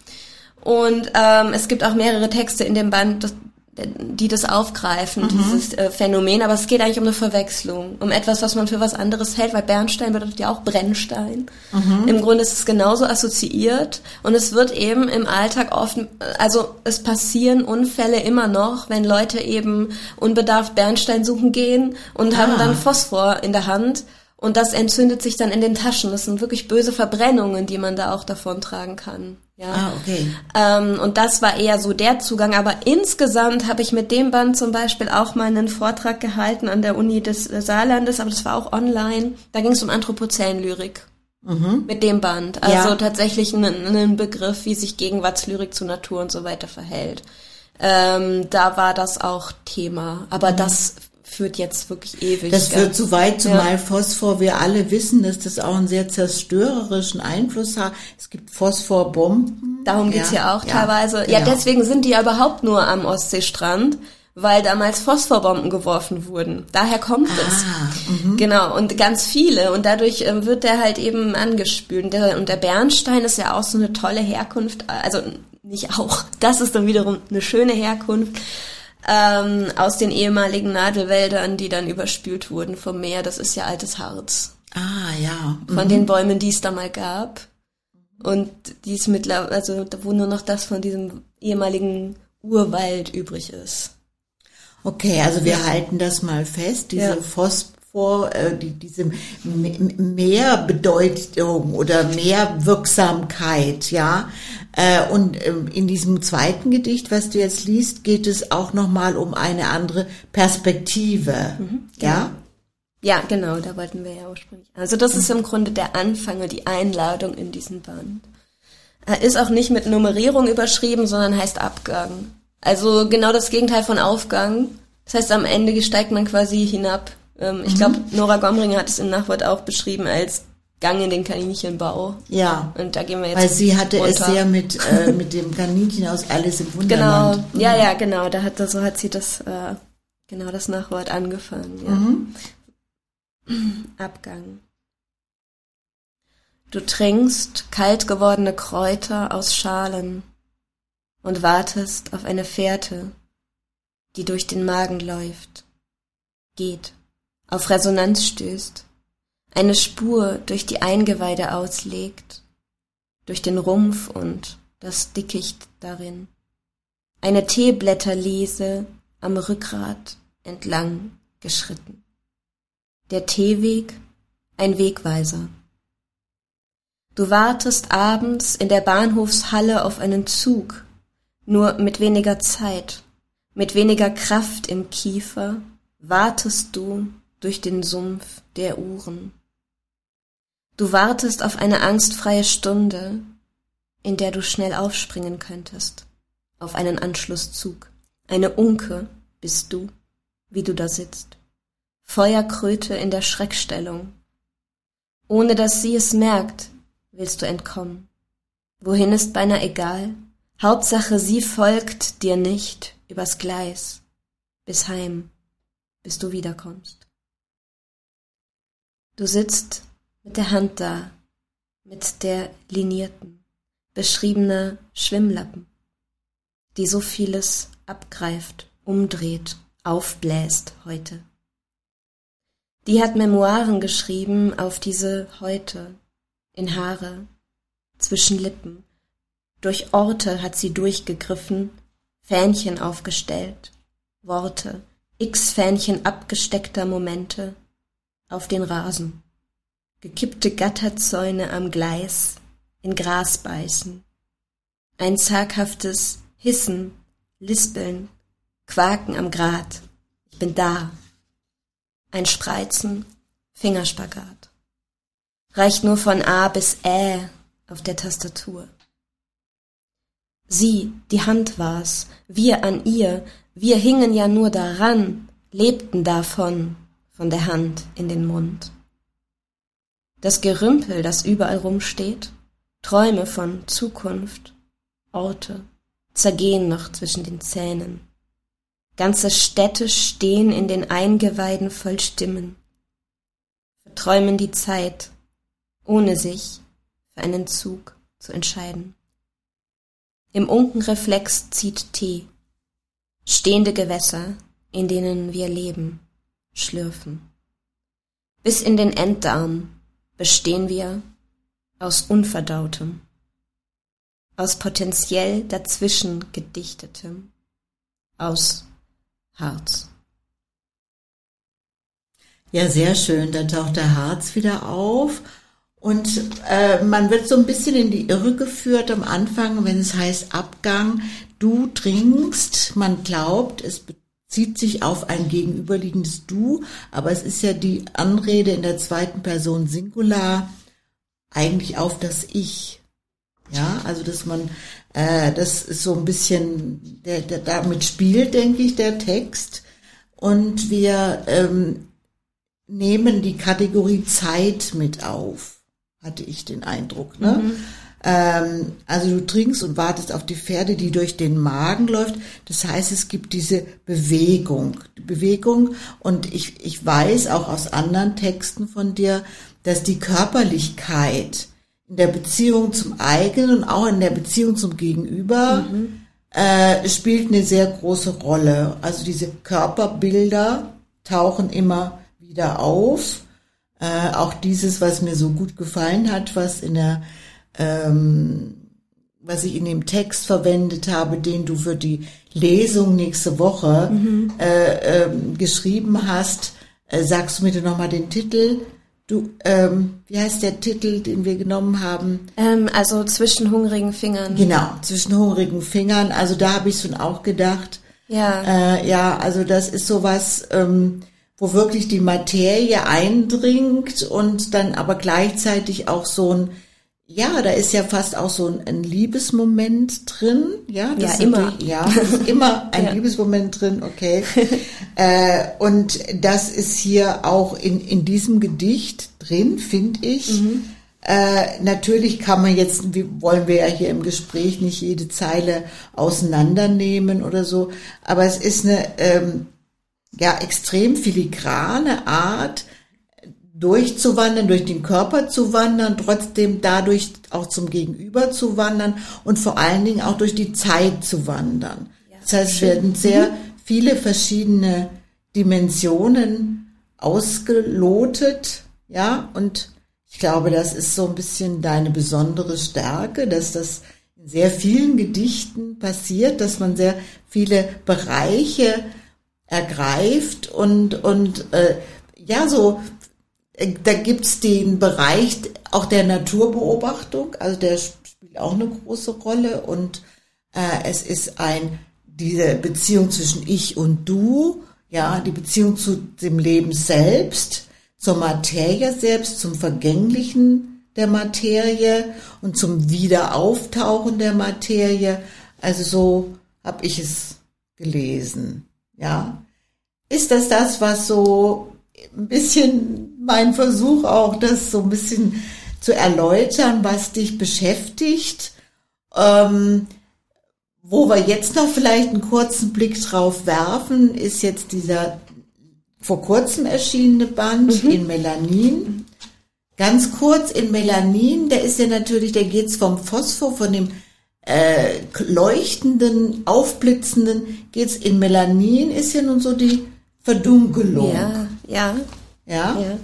D: Und ähm, es gibt auch mehrere Texte in dem Band, die das aufgreifen, mhm. dieses äh, Phänomen. Aber es geht eigentlich um eine Verwechslung, um etwas, was man für was anderes hält, weil Bernstein bedeutet ja auch Brennstein. Mhm. Im Grunde ist es genauso assoziiert und es wird eben im Alltag oft, also es passieren Unfälle immer noch, wenn Leute eben unbedarft Bernstein suchen gehen und ah. haben dann Phosphor in der Hand. Und das entzündet sich dann in den Taschen. Das sind wirklich böse Verbrennungen, die man da auch davon tragen kann. Ja.
C: Ah, okay.
D: Ähm, und das war eher so der Zugang. Aber insgesamt habe ich mit dem Band zum Beispiel auch mal einen Vortrag gehalten an der Uni des Saarlandes, aber das war auch online. Da ging es um Anthropozän-Lyrik. Mhm. Mit dem Band. Also ja. tatsächlich einen, Begriff, wie sich Gegenwartslyrik zu Natur und so weiter verhält. Ähm, da war das auch Thema. Aber mhm. das führt jetzt wirklich ewig.
C: Das führt zu weit, zumal ja. Phosphor, wir alle wissen, dass das auch einen sehr zerstörerischen Einfluss hat. Es gibt Phosphorbomben.
D: Darum geht's ja, auch ja, teilweise. Genau. Ja, deswegen sind die ja überhaupt nur am Ostseestrand weil damals Phosphorbomben geworfen wurden. Daher kommt ah, es. Mh. Genau, und ganz viele. Und dadurch äh, wird der halt eben angespült. Und der, und der Bernstein ist ja auch so eine tolle Herkunft. Also nicht auch. Das ist dann wiederum eine schöne Herkunft ähm, aus den ehemaligen Nadelwäldern, die dann überspült wurden vom Meer. Das ist ja altes Harz.
C: Ah, ja.
D: Mhm. Von den Bäumen, die es da mal gab. Und die ist mittlerweile, also wo nur noch das von diesem ehemaligen Urwald übrig ist.
C: Okay, also wir halten das mal fest, diese ja. Phosphor, äh, die, diese Mehrbedeutung oder Mehrwirksamkeit, ja, und ähm, in diesem zweiten Gedicht, was du jetzt liest, geht es auch nochmal um eine andere Perspektive. Mhm,
D: genau. Ja? Ja, genau, da wollten wir ja ursprünglich. Also das ist im Grunde der Anfang und die Einladung in diesen Band. Er ist auch nicht mit Nummerierung überschrieben, sondern heißt Abgang. Also genau das Gegenteil von Aufgang. Das heißt, am Ende steigt man quasi hinab. Ähm, ich mhm. glaube, Nora Gomringer hat es im Nachwort auch beschrieben als Gang in den Kaninchenbau.
C: Ja.
D: Und da gehen wir jetzt.
C: Weil sie hatte runter. es sehr mit, äh, mit dem Kaninchen aus Alice im Wunderland.
D: Genau. Ja, ja, genau. Da hat, so hat sie das, äh, genau das Nachwort angefangen. Ja. Mhm. Abgang. Du trinkst kalt gewordene Kräuter aus Schalen und wartest auf eine Fährte, die durch den Magen läuft, geht, auf Resonanz stößt eine Spur durch die Eingeweide auslegt, durch den Rumpf und das Dickicht darin, eine Teeblätterlese am Rückgrat entlang geschritten. Der Teeweg ein Wegweiser. Du wartest abends in der Bahnhofshalle auf einen Zug, nur mit weniger Zeit, mit weniger Kraft im Kiefer, wartest du durch den Sumpf der Uhren. Du wartest auf eine angstfreie Stunde, in der du schnell aufspringen könntest, auf einen Anschlusszug. Eine Unke bist du, wie du da sitzt. Feuerkröte in der Schreckstellung. Ohne dass sie es merkt, willst du entkommen. Wohin ist beinahe egal. Hauptsache, sie folgt dir nicht übers Gleis bis heim, bis du wiederkommst. Du sitzt mit der Hand da, mit der linierten, beschriebener Schwimmlappen, die so vieles abgreift, umdreht, aufbläst heute. Die hat Memoiren geschrieben auf diese Heute, in Haare, zwischen Lippen. Durch Orte hat sie durchgegriffen, Fähnchen aufgestellt, Worte, x Fähnchen abgesteckter Momente auf den Rasen gekippte Gatterzäune am Gleis, in Gras beißen, ein zaghaftes Hissen, Lispeln, Quaken am Grat. Ich bin da. ein Spreizen, Fingerspagat. Reicht nur von A bis Ä auf der Tastatur. Sie, die Hand war's, wir an ihr, wir hingen ja nur daran, lebten davon, von der Hand in den Mund. Das Gerümpel, das überall rumsteht, Träume von Zukunft, Orte, zergehen noch zwischen den Zähnen. Ganze Städte stehen in den Eingeweiden voll Stimmen, verträumen die Zeit, ohne sich für einen Zug zu entscheiden. Im Unkenreflex zieht Tee, stehende Gewässer, in denen wir leben, schlürfen. Bis in den Enddarm bestehen wir aus Unverdautem, aus potenziell dazwischen gedichtetem, aus Harz.
C: Ja, sehr schön. Dann taucht der Harz wieder auf und äh, man wird so ein bisschen in die Irre geführt am Anfang, wenn es heißt Abgang. Du trinkst, man glaubt, es bezieht sich auf ein gegenüberliegendes Du, aber es ist ja die Anrede in der zweiten Person Singular eigentlich auf das Ich. Ja, also dass man, äh, das ist so ein bisschen, der, der damit spielt, denke ich, der Text. Und wir ähm, nehmen die Kategorie Zeit mit auf, hatte ich den Eindruck. Ne? Mhm. Ähm, also du trinkst und wartest auf die Pferde, die durch den Magen läuft. Das heißt, es gibt diese Bewegung, Bewegung. Und ich, ich weiß auch aus anderen Texten von dir, dass die Körperlichkeit in der Beziehung zum eigenen und auch in der Beziehung zum Gegenüber mhm. äh, spielt eine sehr große Rolle. Also diese Körperbilder tauchen immer wieder auf. Äh, auch dieses, was mir so gut gefallen hat, was in der ähm, was ich in dem Text verwendet habe, den du für die Lesung nächste Woche mhm. äh, äh, geschrieben hast. Äh, sagst du mir denn nochmal den Titel? Du, ähm, wie heißt der Titel, den wir genommen haben?
D: Ähm, also zwischen hungrigen Fingern.
C: Genau, zwischen hungrigen Fingern. Also da habe ich schon auch gedacht. Ja. Äh, ja, also das ist sowas, ähm, wo wirklich die Materie eindringt und dann aber gleichzeitig auch so ein ja, da ist ja fast auch so ein, ein Liebesmoment drin. Ja,
D: ja immer.
C: Ja, ist immer ein ja. Liebesmoment drin, okay. äh, und das ist hier auch in, in diesem Gedicht drin, finde ich. Mhm. Äh, natürlich kann man jetzt, wie wollen wir ja hier im Gespräch nicht jede Zeile auseinandernehmen oder so, aber es ist eine ähm, ja extrem filigrane Art, durchzuwandern, durch den Körper zu wandern, trotzdem dadurch auch zum Gegenüber zu wandern und vor allen Dingen auch durch die Zeit zu wandern. Ja, das heißt, es werden sehr mhm. viele verschiedene Dimensionen ausgelotet, ja, und ich glaube, das ist so ein bisschen deine besondere Stärke, dass das in sehr vielen Gedichten passiert, dass man sehr viele Bereiche ergreift und, und äh, ja, so da gibt's den Bereich auch der Naturbeobachtung, also der spielt auch eine große Rolle und äh, es ist ein diese Beziehung zwischen ich und du, ja, die Beziehung zu dem Leben selbst, zur Materie selbst, zum Vergänglichen der Materie und zum Wiederauftauchen der Materie. Also so habe ich es gelesen, ja. Ist das das, was so ein bisschen mein Versuch auch, das so ein bisschen zu erläutern, was dich beschäftigt. Ähm, wo wir jetzt noch vielleicht einen kurzen Blick drauf werfen, ist jetzt dieser vor kurzem erschienene Band mhm. in Melanin. Ganz kurz in Melanin, der ist ja natürlich, der geht's vom Phosphor, von dem äh, leuchtenden, aufblitzenden, geht's in Melanin, ist ja nun so die Verdunkelung.
D: Ja, ja.
C: Ja. ja.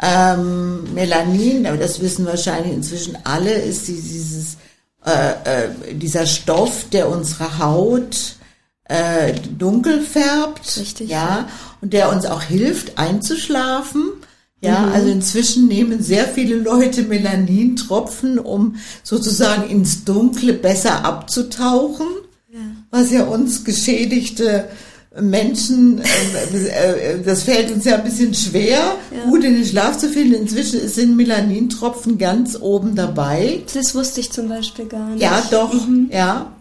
C: Ähm, Melanin, aber das wissen wahrscheinlich inzwischen alle, ist dieses, äh, äh, dieser Stoff, der unsere Haut äh, dunkel färbt.
D: Richtig.
C: Ja. Und der uns auch hilft, einzuschlafen. Ja, mhm. also inzwischen nehmen sehr viele Leute Melanintropfen, um sozusagen ins Dunkle besser abzutauchen, ja. was ja uns geschädigte Menschen, äh, äh, das fällt uns ja ein bisschen schwer, ja. gut in den Schlaf zu finden. Inzwischen sind Melanintropfen ganz oben dabei.
D: Das wusste ich zum Beispiel gar nicht.
C: Ja, doch, mhm. ja.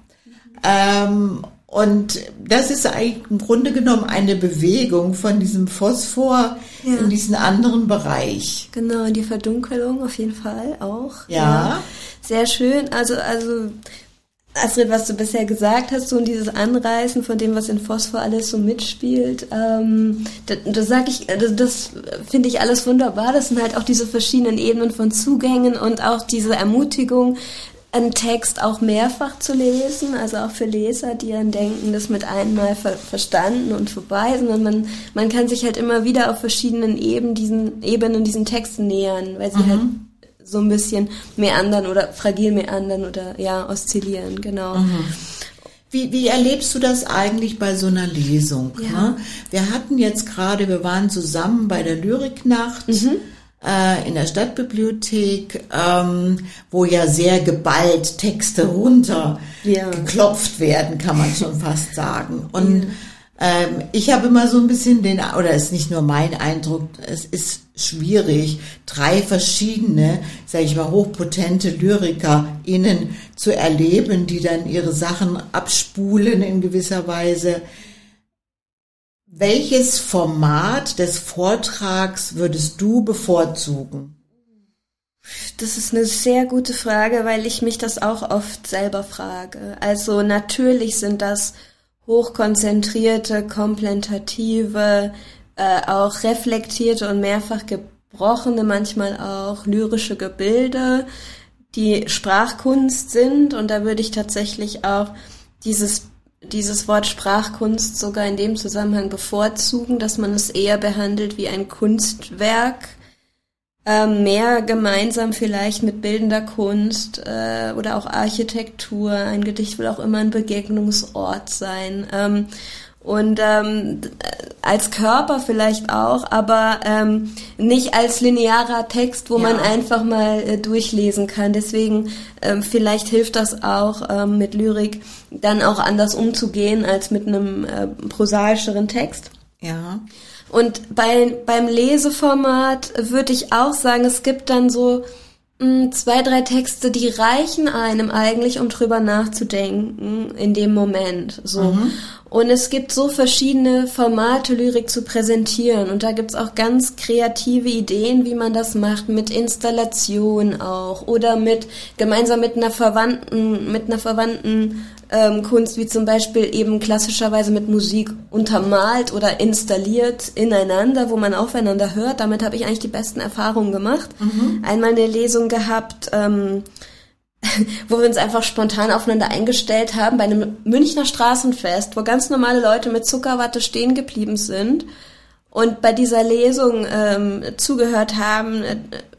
C: Ähm, und das ist eigentlich im Grunde genommen eine Bewegung von diesem Phosphor ja. in diesen anderen Bereich.
D: Genau, die Verdunkelung auf jeden Fall auch.
C: Ja. ja.
D: Sehr schön. Also, also, Astrid, was du bisher gesagt hast, so und dieses Anreißen von dem, was in Phosphor alles so mitspielt, ähm, das, das sag ich, das, das finde ich alles wunderbar. Das sind halt auch diese verschiedenen Ebenen von Zugängen und auch diese Ermutigung, einen Text auch mehrfach zu lesen, also auch für Leser, die dann denken, das mit einmal ver verstanden und vorbei, sondern man, man kann sich halt immer wieder auf verschiedenen Ebenen diesen, Ebenen diesen Texten nähern, weil sie mhm. halt so ein bisschen meandern oder fragil meandern oder ja, oszillieren, genau.
C: Mhm. Wie, wie erlebst du das eigentlich bei so einer Lesung? Ja. Ne? Wir hatten jetzt gerade, wir waren zusammen bei der Lyriknacht. Mhm äh, in der Stadtbibliothek, ähm, wo ja sehr geballt Texte runter ja. geklopft werden, kann man schon fast sagen. Und ja. Ähm, ich habe immer so ein bisschen den, oder es ist nicht nur mein Eindruck, es ist schwierig, drei verschiedene, sage ich mal, hochpotente LyrikerInnen zu erleben, die dann ihre Sachen abspulen in gewisser Weise. Welches Format des Vortrags würdest du bevorzugen?
D: Das ist eine sehr gute Frage, weil ich mich das auch oft selber frage. Also natürlich sind das hochkonzentrierte, komplementative, äh, auch reflektierte und mehrfach gebrochene, manchmal auch lyrische Gebilde, die Sprachkunst sind. Und da würde ich tatsächlich auch dieses dieses Wort Sprachkunst sogar in dem Zusammenhang bevorzugen, dass man es eher behandelt wie ein Kunstwerk, äh, mehr gemeinsam vielleicht mit bildender Kunst äh, oder auch Architektur. Ein Gedicht will auch immer ein Begegnungsort sein. Ähm, und ähm, als Körper vielleicht auch, aber ähm, nicht als linearer Text, wo ja. man einfach mal äh, durchlesen kann. Deswegen ähm, vielleicht hilft das auch ähm, mit Lyrik dann auch anders umzugehen als mit einem äh, prosaischeren Text.
C: Ja.
D: Und bei, beim Leseformat würde ich auch sagen, es gibt dann so mh, zwei, drei Texte, die reichen einem eigentlich, um drüber nachzudenken in dem Moment. So. Mhm. Und es gibt so verschiedene Formate, Lyrik zu präsentieren. Und da gibt's auch ganz kreative Ideen, wie man das macht, mit Installation auch oder mit gemeinsam mit einer verwandten, mit einer verwandten ähm, Kunst, wie zum Beispiel eben klassischerweise mit Musik untermalt oder installiert ineinander, wo man aufeinander hört. Damit habe ich eigentlich die besten Erfahrungen gemacht. Mhm. Einmal eine Lesung gehabt. Ähm, wo wir uns einfach spontan aufeinander eingestellt haben bei einem Münchner Straßenfest, wo ganz normale Leute mit Zuckerwatte stehen geblieben sind und bei dieser Lesung ähm, zugehört haben, äh,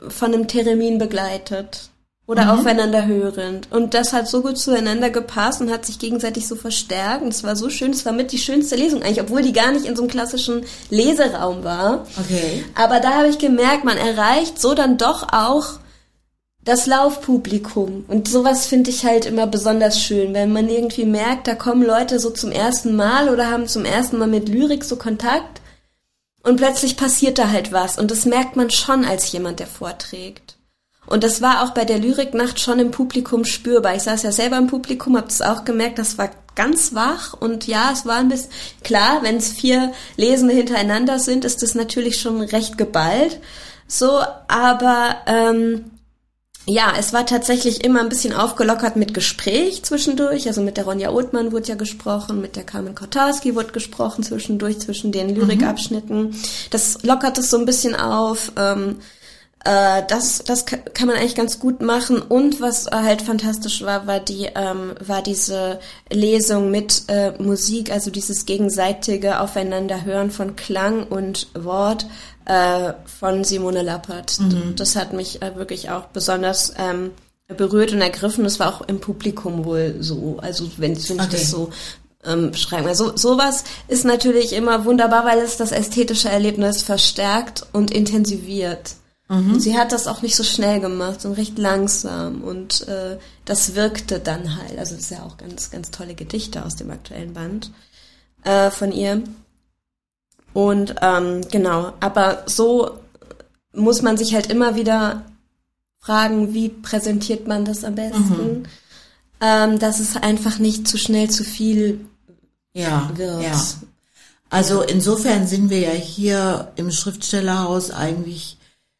D: von einem Theremin begleitet oder mhm. aufeinander hörend. Und das hat so gut zueinander gepasst und hat sich gegenseitig so verstärkt. Und es war so schön, es war mit die schönste Lesung eigentlich, obwohl die gar nicht in so einem klassischen Leseraum war.
C: Okay.
D: Aber da habe ich gemerkt, man erreicht so dann doch auch das Laufpublikum. Und sowas finde ich halt immer besonders schön, wenn man irgendwie merkt, da kommen Leute so zum ersten Mal oder haben zum ersten Mal mit Lyrik so Kontakt und plötzlich passiert da halt was. Und das merkt man schon als jemand, der vorträgt. Und das war auch bei der Lyriknacht schon im Publikum spürbar. Ich saß ja selber im Publikum, habe das auch gemerkt, das war ganz wach und ja, es war ein bisschen klar, wenn es vier Lesende hintereinander sind, ist das natürlich schon recht geballt. So, aber ähm, ja, es war tatsächlich immer ein bisschen aufgelockert mit Gespräch zwischendurch. Also mit der Ronja Othmann wurde ja gesprochen, mit der Carmen Kotarski wurde gesprochen zwischendurch, zwischen den Lyrikabschnitten. Das lockert es so ein bisschen auf. Ähm, äh, das, das kann man eigentlich ganz gut machen. Und was halt fantastisch war, war die, ähm, war diese Lesung mit äh, Musik, also dieses gegenseitige Aufeinanderhören von Klang und Wort äh, von Simone Lappert. Mhm. Das hat mich äh, wirklich auch besonders ähm, berührt und ergriffen. Das war auch im Publikum wohl so. Also wenn, wenn okay. ich das so ähm, schreiben. Also sowas ist natürlich immer wunderbar, weil es das ästhetische Erlebnis verstärkt und intensiviert. Mhm. Und sie hat das auch nicht so schnell gemacht, sondern recht langsam. Und äh, das wirkte dann halt. Also das ist ja auch ganz, ganz tolle Gedichte aus dem aktuellen Band. äh, von ihr. Und ähm, genau, aber so muss man sich halt immer wieder fragen, wie präsentiert man das am besten, mhm. ähm, dass es einfach nicht zu schnell zu viel
C: ja, wird. Ja. Also insofern sind wir ja hier im Schriftstellerhaus eigentlich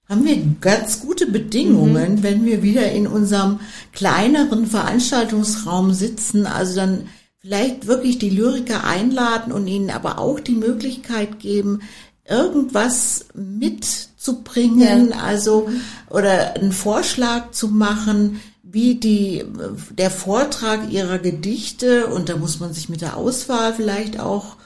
C: haben wir ganz gute Bedingungen, mhm. wenn wir wieder in unserem kleineren Veranstaltungsraum sitzen. Also dann vielleicht wirklich die Lyriker einladen und ihnen aber auch die Möglichkeit geben, irgendwas mitzubringen, ja. also oder einen Vorschlag zu machen, wie die der Vortrag ihrer Gedichte und da muss man sich mit der Auswahl vielleicht auch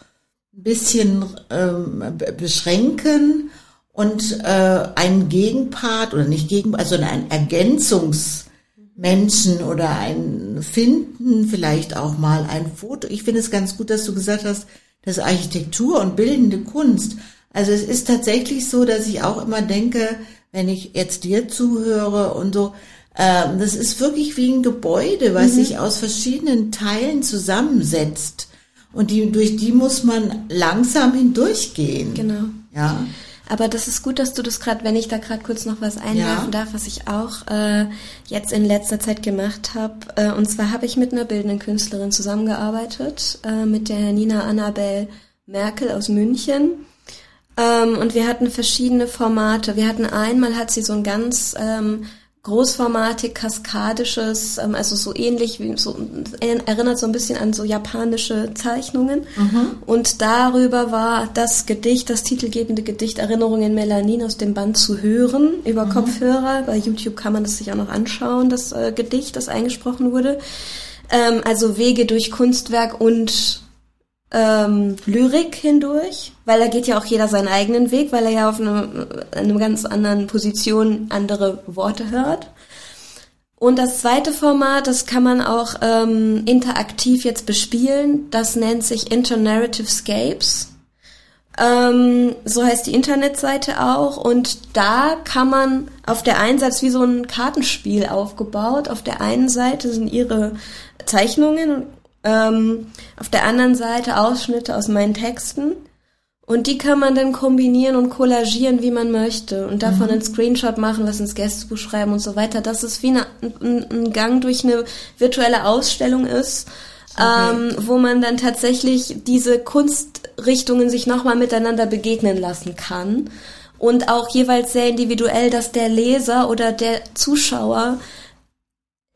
C: ein bisschen ähm, beschränken und äh, einen Gegenpart oder nicht Gegenpart, also ein Ergänzungsmenschen oder ein Finden, vielleicht auch mal ein Foto. Ich finde es ganz gut, dass du gesagt hast, dass Architektur und bildende Kunst. Also es ist tatsächlich so, dass ich auch immer denke, wenn ich jetzt dir zuhöre und so, äh, das ist wirklich wie ein Gebäude, was mhm. sich aus verschiedenen Teilen zusammensetzt. Und die, durch die muss man langsam hindurchgehen.
D: Genau.
C: Ja.
D: Aber das ist gut, dass du das gerade, wenn ich da gerade kurz noch was einwerfen ja. darf, was ich auch äh, jetzt in letzter Zeit gemacht habe. Äh, und zwar habe ich mit einer bildenden Künstlerin zusammengearbeitet, äh, mit der Nina Annabel Merkel aus München. Ähm, und wir hatten verschiedene Formate. Wir hatten einmal hat sie so ein ganz ähm, großformatig, kaskadisches, ähm, also so ähnlich wie so erinnert so ein bisschen an so japanische Zeichnungen. Mhm. Und darüber war das Gedicht, das titelgebende Gedicht Erinnerungen in Melanin aus dem Band zu hören über mhm. Kopfhörer. Bei YouTube kann man das sich auch noch anschauen, das äh, Gedicht, das eingesprochen wurde. Ähm, also Wege durch Kunstwerk und ähm, Lyrik hindurch, weil da geht ja auch jeder seinen eigenen Weg, weil er ja auf eine, einer ganz anderen Position andere Worte hört. Und das zweite Format, das kann man auch ähm, interaktiv jetzt bespielen, das nennt sich Internarrative Scapes. Ähm, so heißt die Internetseite auch. Und da kann man auf der einen Seite wie so ein Kartenspiel aufgebaut. Auf der einen Seite sind ihre Zeichnungen ähm, auf der anderen Seite Ausschnitte aus meinen Texten. Und die kann man dann kombinieren und collagieren, wie man möchte. Und davon mhm. einen Screenshot machen, was ins Gästebuch schreiben und so weiter. Dass es wie eine, ein, ein, Gang durch eine virtuelle Ausstellung ist, okay. ähm, wo man dann tatsächlich diese Kunstrichtungen sich nochmal miteinander begegnen lassen kann. Und auch jeweils sehr individuell, dass der Leser oder der Zuschauer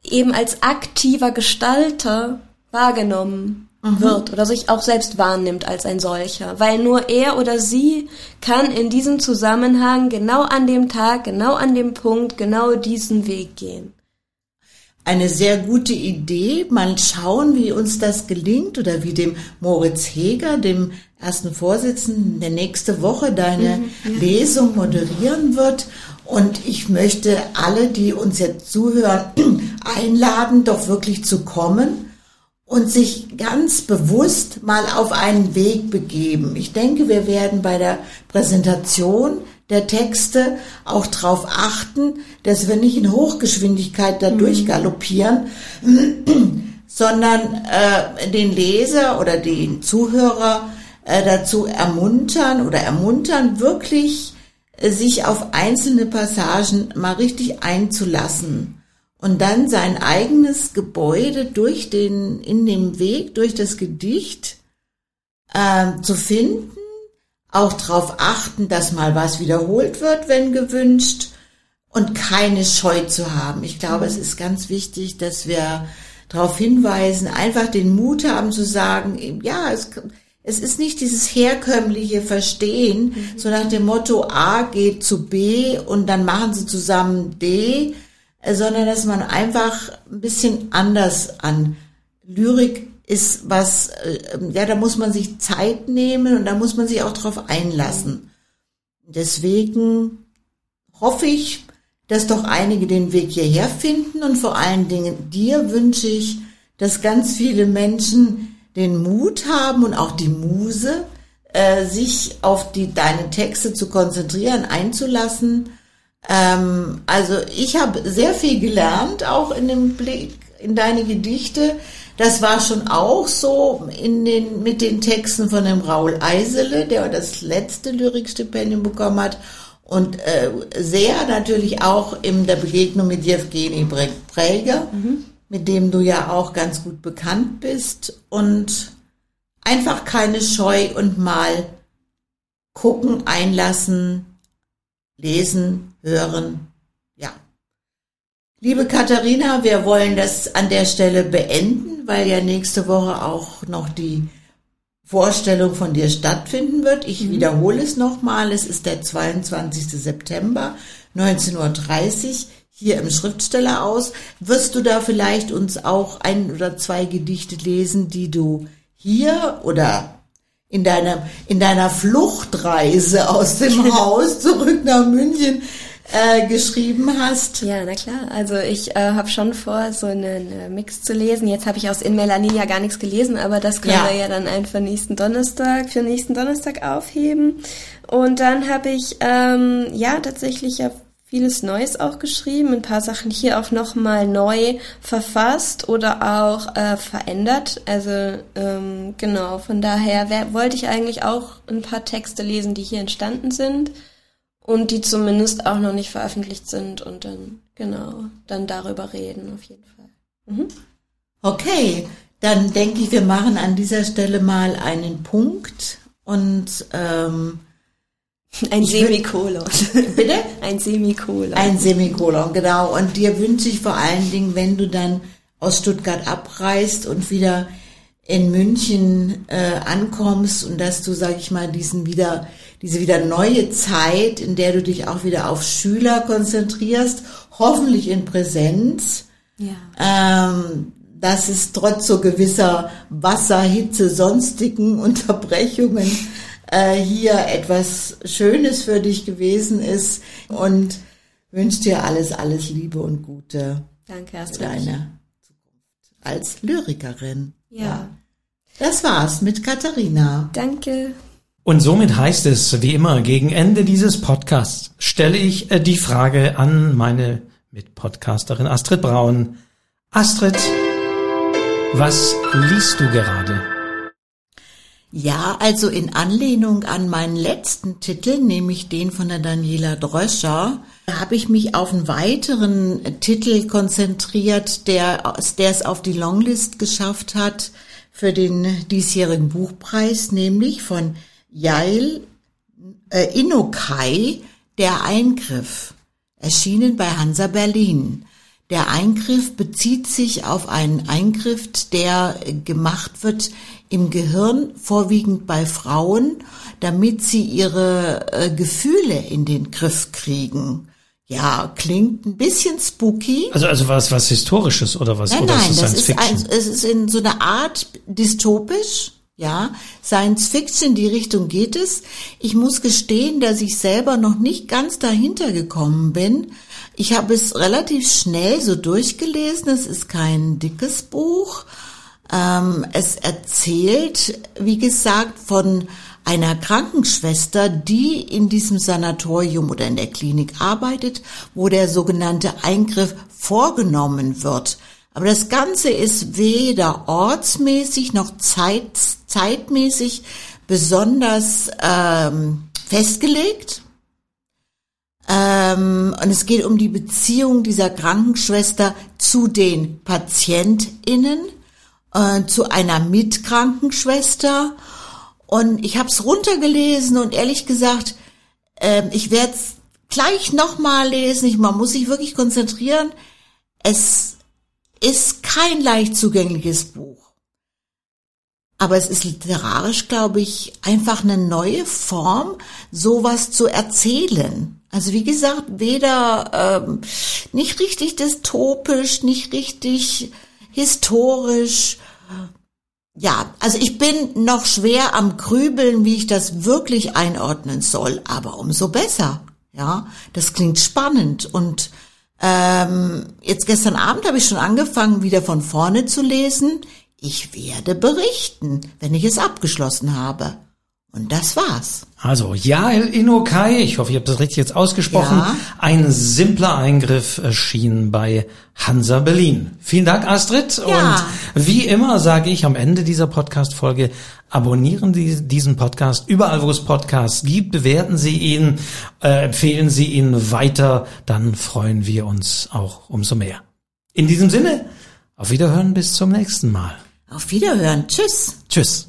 D: eben als aktiver Gestalter wahrgenommen mhm. wird oder sich auch selbst wahrnimmt als ein solcher, weil nur er oder sie kann in diesem Zusammenhang genau an dem Tag, genau an dem Punkt, genau diesen Weg gehen.
C: Eine sehr gute Idee. Mal schauen, wie uns das gelingt oder wie dem Moritz Heger, dem ersten Vorsitzenden, der nächste Woche deine mhm, ja. Lesung moderieren wird. Und ich möchte alle, die uns jetzt zuhören, einladen, doch wirklich zu kommen und sich ganz bewusst mal auf einen Weg begeben. Ich denke, wir werden bei der Präsentation der Texte auch darauf achten, dass wir nicht in Hochgeschwindigkeit da mhm. durchgaloppieren, sondern äh, den Leser oder den Zuhörer äh, dazu ermuntern oder ermuntern, wirklich äh, sich auf einzelne Passagen mal richtig einzulassen und dann sein eigenes Gebäude durch den, in dem Weg, durch das Gedicht äh, zu finden, auch darauf achten, dass mal was wiederholt wird, wenn gewünscht, und keine Scheu zu haben. Ich glaube, mhm. es ist ganz wichtig, dass wir darauf hinweisen, einfach den Mut haben zu sagen, ja, es, es ist nicht dieses herkömmliche Verstehen, mhm. so nach dem Motto A geht zu B und dann machen sie zusammen D, sondern dass man einfach ein bisschen anders an Lyrik ist was, äh, ja, da muss man sich Zeit nehmen und da muss man sich auch drauf einlassen. Deswegen hoffe ich, dass doch einige den Weg hierher finden und vor allen Dingen dir wünsche ich, dass ganz viele Menschen den Mut haben und auch die Muse, äh, sich auf die, deine Texte zu konzentrieren, einzulassen ähm, also ich habe sehr viel gelernt, auch in dem Blick in deine Gedichte. Das war schon auch so in den, mit den Texten von dem Raul Eisele, der das letzte Lyrikstipendium bekommen hat. Und äh, sehr natürlich auch in der Begegnung mit Jewgeni Präger, mhm. mit dem du ja auch ganz gut bekannt bist. Und einfach keine Scheu und mal gucken, einlassen, lesen, hören. Ja. Liebe Katharina, wir wollen das an der Stelle beenden, weil ja nächste Woche auch noch die Vorstellung von dir stattfinden wird. Ich mhm. wiederhole es nochmal. Es ist der 22. September, 19.30 Uhr hier im Schriftstellerhaus. Wirst du da vielleicht uns auch ein oder zwei Gedichte lesen, die du hier oder in deiner, in deiner Fluchtreise aus dem Haus zurück nach München äh, geschrieben hast.
D: Ja, na klar. Also ich äh, habe schon vor, so einen äh, Mix zu lesen. Jetzt habe ich aus In Melanin ja gar nichts gelesen, aber das können ja. wir ja dann einfach nächsten Donnerstag, für nächsten Donnerstag aufheben. Und dann habe ich ähm, ja tatsächlich ja vieles Neues auch geschrieben, ein paar Sachen hier auch nochmal neu verfasst oder auch äh, verändert. Also ähm, genau, von daher wär, wollte ich eigentlich auch ein paar Texte lesen, die hier entstanden sind und die zumindest auch noch nicht veröffentlicht sind und dann genau dann darüber reden auf jeden Fall.
C: Mhm. Okay, dann denke ich, wir machen an dieser Stelle mal einen Punkt und ähm,
D: ein Semikolon.
C: Bitte?
D: Ein Semikolon.
C: Ein Semikolon, genau. Und dir wünsche ich vor allen Dingen, wenn du dann aus Stuttgart abreist und wieder in München äh, ankommst und dass du, sag ich mal, diesen wieder, diese wieder neue Zeit, in der du dich auch wieder auf Schüler konzentrierst, hoffentlich in Präsenz, ja. ähm, dass es trotz so gewisser Wasser, Hitze, sonstigen Unterbrechungen äh, hier etwas Schönes für dich gewesen ist und wünsche dir alles, alles Liebe und Gute.
D: Danke, Astrid.
C: Deine Zukunft als Lyrikerin.
D: Ja. ja.
C: Das war's mit Katharina.
D: Danke.
A: Und somit heißt es, wie immer, gegen Ende dieses Podcasts stelle ich äh, die Frage an meine Mitpodcasterin Astrid Braun. Astrid, was liest du gerade?
C: Ja, also in Anlehnung an meinen letzten Titel, nämlich den von der Daniela Dröscher, habe ich mich auf einen weiteren Titel konzentriert, der, der es auf die Longlist geschafft hat für den diesjährigen Buchpreis, nämlich von Yael äh, Inokai, Der Eingriff, erschienen bei Hansa Berlin. Der Eingriff bezieht sich auf einen Eingriff, der gemacht wird im Gehirn, vorwiegend bei Frauen, damit sie ihre äh, Gefühle in den Griff kriegen. Ja, klingt ein bisschen spooky.
A: Also, also was, was Historisches oder was?
C: Nein,
A: oder
C: nein, ist das, ist, ein, es ist in so einer Art dystopisch. Ja, Science Fiction, die Richtung geht es. Ich muss gestehen, dass ich selber noch nicht ganz dahinter gekommen bin. Ich habe es relativ schnell so durchgelesen. Es ist kein dickes Buch. Ähm, es erzählt, wie gesagt, von einer Krankenschwester, die in diesem Sanatorium oder in der Klinik arbeitet, wo der sogenannte Eingriff vorgenommen wird. Aber das Ganze ist weder ortsmäßig noch zeit, zeitmäßig besonders ähm, festgelegt. Ähm, und es geht um die Beziehung dieser Krankenschwester zu den PatientInnen, äh, zu einer Mitkrankenschwester. Und ich habe es runtergelesen und ehrlich gesagt, äh, ich werde es gleich nochmal lesen. Ich, man muss sich wirklich konzentrieren. Es ist kein leicht zugängliches Buch. Aber es ist literarisch, glaube ich, einfach eine neue Form, sowas zu erzählen. Also wie gesagt, weder ähm, nicht richtig dystopisch, nicht richtig historisch. Ja, also ich bin noch schwer am Grübeln, wie ich das wirklich einordnen soll, aber umso besser. Ja, das klingt spannend und ähm, jetzt gestern Abend habe ich schon angefangen, wieder von vorne zu lesen. Ich werde berichten, wenn ich es abgeschlossen habe. Und das war's.
A: Also, Jael Inokai, ich hoffe, ich habe das richtig jetzt ausgesprochen.
C: Ja.
A: Ein simpler Eingriff erschien bei Hansa Berlin. Vielen Dank, Astrid.
C: Ja.
A: Und wie immer sage ich am Ende dieser Podcast-Folge, abonnieren Sie diesen Podcast überall, wo es Podcasts gibt, bewerten Sie ihn, äh, empfehlen Sie ihn weiter, dann freuen wir uns auch umso mehr. In diesem Sinne, auf Wiederhören bis zum nächsten Mal.
C: Auf Wiederhören. Tschüss.
A: Tschüss.